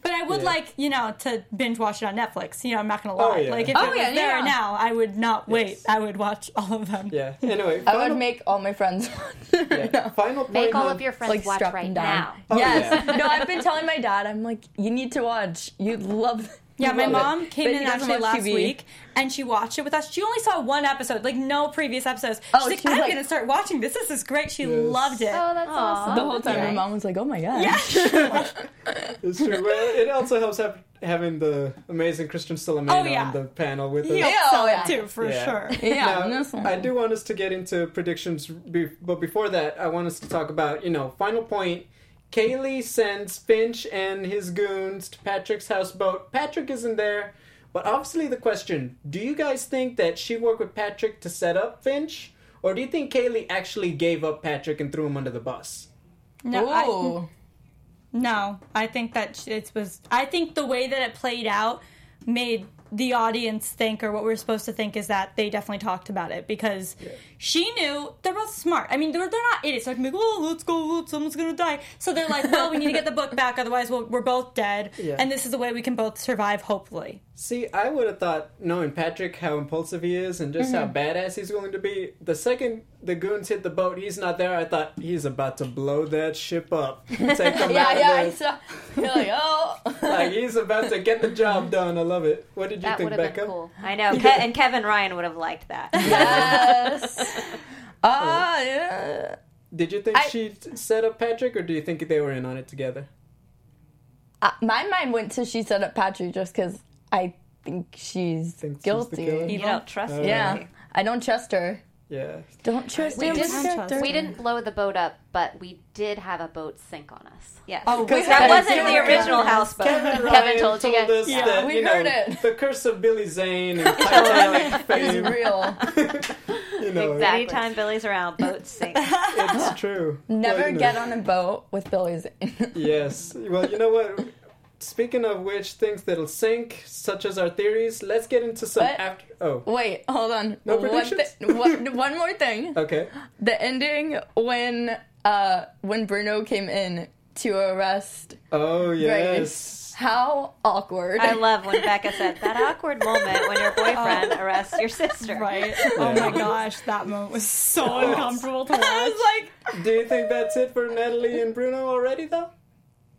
[SPEAKER 4] But I would
[SPEAKER 1] Yeah.
[SPEAKER 4] like, you know, to binge watch it on Netflix. You know, I'm not going to oh, lie.
[SPEAKER 1] Oh, yeah.
[SPEAKER 4] Like if
[SPEAKER 3] Oh,
[SPEAKER 4] it was
[SPEAKER 3] yeah,
[SPEAKER 4] there
[SPEAKER 3] yeah.
[SPEAKER 4] now, I would not wait.
[SPEAKER 1] Yes.
[SPEAKER 4] I would watch all of them.
[SPEAKER 1] yeah. Anyway,
[SPEAKER 3] I would make all my friends.
[SPEAKER 1] yeah, final point.
[SPEAKER 5] Make all
[SPEAKER 1] on-
[SPEAKER 5] of your friends
[SPEAKER 3] like
[SPEAKER 5] watch right
[SPEAKER 3] down.
[SPEAKER 5] now.
[SPEAKER 1] Oh,
[SPEAKER 3] yes.
[SPEAKER 1] yeah.
[SPEAKER 3] no, I've been telling my dad. I'm like, you need to watch. You'd love.
[SPEAKER 4] Yeah, my
[SPEAKER 3] love it."
[SPEAKER 4] mom came
[SPEAKER 3] But
[SPEAKER 4] in actually last
[SPEAKER 3] TV.
[SPEAKER 4] week and she watched it with us. She only saw one episode, like no previous episodes.
[SPEAKER 3] Oh,
[SPEAKER 4] She's like,
[SPEAKER 3] she
[SPEAKER 4] I'm
[SPEAKER 3] like-
[SPEAKER 4] going to start watching this. This is great. She
[SPEAKER 1] Yes.
[SPEAKER 4] loved it.
[SPEAKER 5] Oh, that's awesome.
[SPEAKER 3] The whole time,
[SPEAKER 5] That's
[SPEAKER 3] my mom was like, "Oh my god."
[SPEAKER 1] It's true. Well, it also helps have, having the amazing Christian Solomon
[SPEAKER 4] Oh, yeah.
[SPEAKER 1] on the panel with us.
[SPEAKER 3] Yeah,
[SPEAKER 4] helped oh,
[SPEAKER 3] yeah.
[SPEAKER 4] too, for
[SPEAKER 1] Yeah.
[SPEAKER 4] sure.
[SPEAKER 3] Yeah,
[SPEAKER 1] Now,
[SPEAKER 3] one.
[SPEAKER 1] I do want us to get into predictions, be- but before that, I want us to talk about, you know, final point. Kaylee sends Finch and his goons to Patrick's houseboat. Patrick isn't there, but obviously the question: Do you guys think that she worked with Patrick to set up Finch, or do you think Kaylee actually gave up Patrick and threw him under the bus?
[SPEAKER 4] No, I, no, I think that it was. I think the way that it played out made the audience think, or what we're supposed to think, is that they definitely talked about it because she knew they're both smart. I mean, they're, they're not idiots. They're like, oh, let's go, someone's gonna die. So they're like, well, we need to get the book back, otherwise we'll, we're both dead,
[SPEAKER 1] Yeah.
[SPEAKER 4] and this is the way we can both survive, hopefully.
[SPEAKER 1] See, I would have thought, knowing Patrick, how impulsive he is and just how badass he's willing to be, the second the goons hit the boat, he's not there. I thought he's about to blow that ship up. Take him
[SPEAKER 3] Yeah,
[SPEAKER 1] out
[SPEAKER 3] yeah. I
[SPEAKER 1] there.
[SPEAKER 3] saw. Like, oh.
[SPEAKER 1] Like he's about to get the job done. I love it. What did you
[SPEAKER 5] That
[SPEAKER 1] think,
[SPEAKER 5] would have
[SPEAKER 1] Becca?
[SPEAKER 5] been cool.
[SPEAKER 6] I know, Ke- and Kevin Ryan would have liked that.
[SPEAKER 3] yes. Ah, yeah.
[SPEAKER 1] Did you think
[SPEAKER 3] I-
[SPEAKER 1] she set up Patrick, or do you think they were in on it together?
[SPEAKER 3] Uh, my mind went to she set up Patrick just because I think she's
[SPEAKER 1] Think she's the
[SPEAKER 3] guilty.
[SPEAKER 1] killer?
[SPEAKER 6] You don't trust
[SPEAKER 1] Uh,
[SPEAKER 6] me.
[SPEAKER 3] yeah, I don't trust her.
[SPEAKER 1] Yeah.
[SPEAKER 3] Don't trust
[SPEAKER 5] We
[SPEAKER 3] her.
[SPEAKER 5] didn't-
[SPEAKER 3] character.
[SPEAKER 5] We didn't blow the boat up, but we did have a boat sink on us.
[SPEAKER 6] Yes.
[SPEAKER 4] Oh,
[SPEAKER 1] Because
[SPEAKER 6] that
[SPEAKER 1] Kevin-
[SPEAKER 6] wasn't the
[SPEAKER 1] Kevin-
[SPEAKER 6] original houseboat.
[SPEAKER 1] Kevin Ryan
[SPEAKER 5] Kevin told you guys.
[SPEAKER 1] us
[SPEAKER 3] Yeah,
[SPEAKER 1] that
[SPEAKER 3] we
[SPEAKER 1] you know
[SPEAKER 3] heard it.
[SPEAKER 1] the curse of Billy Zane and Titanic
[SPEAKER 3] It's
[SPEAKER 1] fame.
[SPEAKER 3] real.
[SPEAKER 1] You know,
[SPEAKER 5] Exactly.
[SPEAKER 6] Anytime Billy's around, boats sink.
[SPEAKER 1] it's true.
[SPEAKER 3] Never
[SPEAKER 1] Well, you know.
[SPEAKER 3] get on a boat with Billy Zane.
[SPEAKER 1] Yes. Well, you know what? Speaking of which, things that'll sink, such as our theories, let's get into some
[SPEAKER 3] What?
[SPEAKER 1] after. Oh,
[SPEAKER 3] Wait, hold on.
[SPEAKER 1] No
[SPEAKER 3] one,
[SPEAKER 1] predictions?
[SPEAKER 3] thi- one, one more thing.
[SPEAKER 1] okay.
[SPEAKER 3] The ending when uh when Bruno came in to arrest
[SPEAKER 1] Oh
[SPEAKER 3] Grace.
[SPEAKER 1] yes.
[SPEAKER 3] How awkward.
[SPEAKER 6] I love when Becca said that awkward moment when your boyfriend arrests your sister.
[SPEAKER 4] Right? Oh my gosh, that moment was so uncomfortable to watch.
[SPEAKER 3] I was like,
[SPEAKER 1] Do you think that's it for Natalie and Bruno already, though?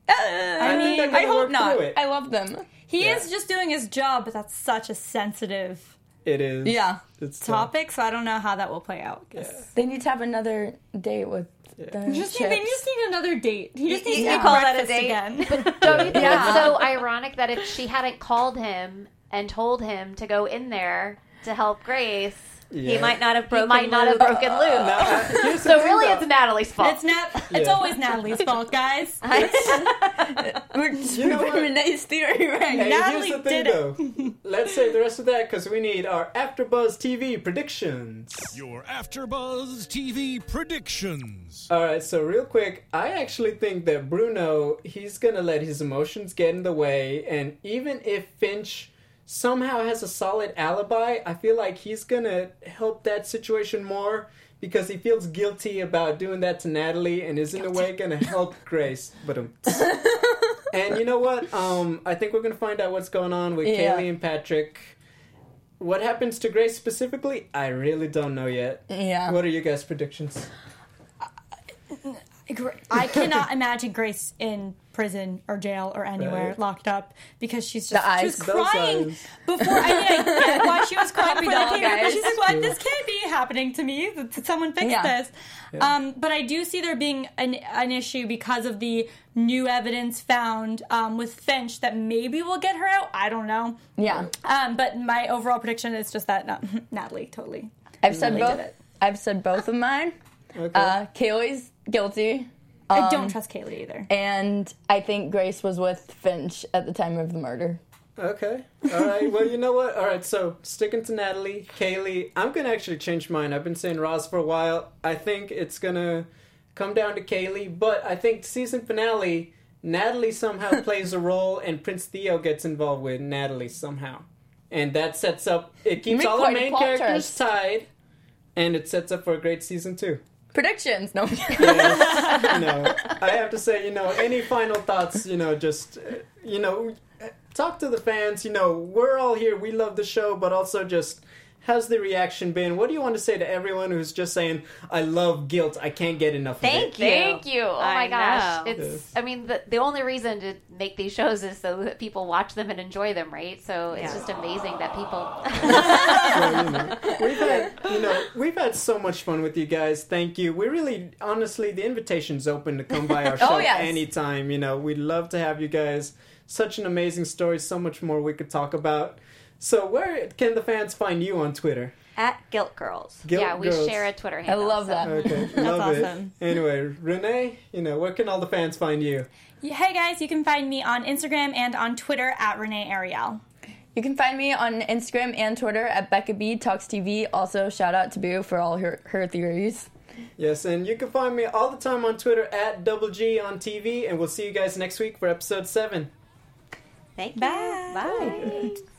[SPEAKER 3] Uh,
[SPEAKER 1] I
[SPEAKER 3] I, I hope not. I love them.
[SPEAKER 4] He
[SPEAKER 1] Yeah.
[SPEAKER 4] is just doing his job, but that's such a sensitive
[SPEAKER 1] It is.
[SPEAKER 3] Yeah.
[SPEAKER 1] It's tough.
[SPEAKER 4] topic, so I don't know how that will play out.
[SPEAKER 1] Yeah.
[SPEAKER 3] They need to have another date with the
[SPEAKER 4] Just need, they just need another date. He just needs
[SPEAKER 3] Yeah.
[SPEAKER 4] to
[SPEAKER 6] Call
[SPEAKER 4] call
[SPEAKER 6] that a date?
[SPEAKER 4] again.
[SPEAKER 5] Don't you think
[SPEAKER 3] Yeah.
[SPEAKER 5] it's so ironic that if she hadn't called him and told him to go in there to help Grace,
[SPEAKER 6] He might not have
[SPEAKER 5] He
[SPEAKER 6] broken.
[SPEAKER 5] might not have
[SPEAKER 6] Luke.
[SPEAKER 5] broken Luke.
[SPEAKER 1] Uh, here's
[SPEAKER 5] so really,
[SPEAKER 1] though.
[SPEAKER 5] it's Natalie's fault.
[SPEAKER 4] It's Nat. It's
[SPEAKER 1] Yeah.
[SPEAKER 4] always Natalie's fault, guys.
[SPEAKER 3] We're
[SPEAKER 1] You know what?
[SPEAKER 3] Renee's theory right
[SPEAKER 1] Hey,
[SPEAKER 3] now.
[SPEAKER 4] Natalie
[SPEAKER 1] here's the thing,
[SPEAKER 4] did
[SPEAKER 1] though. Let's save the rest of that because we need our AfterBuzz TV predictions.
[SPEAKER 2] Your AfterBuzz TV predictions.
[SPEAKER 1] All right, so real quick, I actually think that Bruno he's gonna let his emotions get in the way, and even if Finch somehow has a solid alibi, I feel like he's gonna help that situation more because he feels guilty about doing that to Natalie, and is in a way gonna help Grace. But um, and you know what? Um, I think we're gonna find out what's going on with
[SPEAKER 3] Yeah.
[SPEAKER 1] Kaylee and Patrick. What happens to Grace specifically? I really don't know yet.
[SPEAKER 3] Yeah.
[SPEAKER 1] What are you guys' predictions?
[SPEAKER 4] I cannot imagine Grace in prison or jail or anywhere
[SPEAKER 1] Right.
[SPEAKER 4] locked up because she's just
[SPEAKER 3] The
[SPEAKER 4] she was crying
[SPEAKER 1] eyes.
[SPEAKER 4] before. I mean, I get why she was crying
[SPEAKER 3] Puppy
[SPEAKER 4] before
[SPEAKER 3] dog
[SPEAKER 4] they came, but
[SPEAKER 3] eyes.
[SPEAKER 4] she's like, "What? This can't be happening to me. Th- Someone fix
[SPEAKER 3] Yeah.
[SPEAKER 4] this." Um, but I do see there being an, an issue because of the new evidence found um, with Finch that maybe will get her out. I don't know.
[SPEAKER 3] Yeah.
[SPEAKER 4] Um, but my overall prediction is just that uh, Natalie totally.
[SPEAKER 3] I've said both.
[SPEAKER 4] did it.
[SPEAKER 3] I've said both of mine.
[SPEAKER 1] Okay.
[SPEAKER 3] Uh, Kaylee's guilty.
[SPEAKER 4] I
[SPEAKER 3] Um,
[SPEAKER 4] don't trust Kaylee either.
[SPEAKER 3] And I think Grace was with Finch at the time of the murder.
[SPEAKER 1] Okay. All right. Well, you know what? All right. So sticking to Natalie, Kaylee, I'm gonna actually change mine. I've been saying Roz for a while. I think it's gonna come down to Kaylee, but I think season finale, Natalie somehow plays a role, and Prince Theo gets involved with Natalie somehow, and that sets up. It keeps all the main characters tied, and it sets up for a great season two.
[SPEAKER 3] Predictions. No.
[SPEAKER 1] Yes, you know, I have to say, you know, any final thoughts, you know, just, uh, you know, talk to the fans. You know, we're all here. We love the show, but also just, how's the reaction been? What do you want to say to everyone who's just saying, I love guilt. I can't get enough of
[SPEAKER 6] Thank you.
[SPEAKER 5] Thank you. Oh
[SPEAKER 6] I
[SPEAKER 5] my gosh.
[SPEAKER 6] know.
[SPEAKER 5] It's
[SPEAKER 1] Yes.
[SPEAKER 5] I mean the the only reason to make these shows is so that people watch them and enjoy them, right? So it's
[SPEAKER 6] Yeah.
[SPEAKER 5] just amazing that people
[SPEAKER 1] So, you know, we've had, you know, we've had so much fun with you guys. Thank you. We really, honestly, the invitation's open to come by our oh, show
[SPEAKER 3] Oh, yes.
[SPEAKER 1] anytime. You know, we'd love to have you guys. Such an amazing story. So much more we could talk about. So, where can the fans find you on Twitter?
[SPEAKER 6] At Guilt Girls.
[SPEAKER 1] Guilt
[SPEAKER 5] Yeah, we
[SPEAKER 1] Girls.
[SPEAKER 5] share a Twitter handle.
[SPEAKER 3] I love
[SPEAKER 5] so-
[SPEAKER 3] that.
[SPEAKER 1] Okay, love
[SPEAKER 4] awesome.
[SPEAKER 1] it. Anyway, Renee, you know, where can all the fans find you?
[SPEAKER 4] Hey guys, you can find me on Instagram and on Twitter at Renee Ariel.
[SPEAKER 3] You can find me on Instagram and Twitter at Becca B Talks TV. Also, shout out to Boo for all her, her theories.
[SPEAKER 1] Yes, and you can find me all the time on Twitter at Double G on TV, and we'll see you guys next week for episode seven.
[SPEAKER 6] Thank you.
[SPEAKER 4] Bye.
[SPEAKER 6] Bye.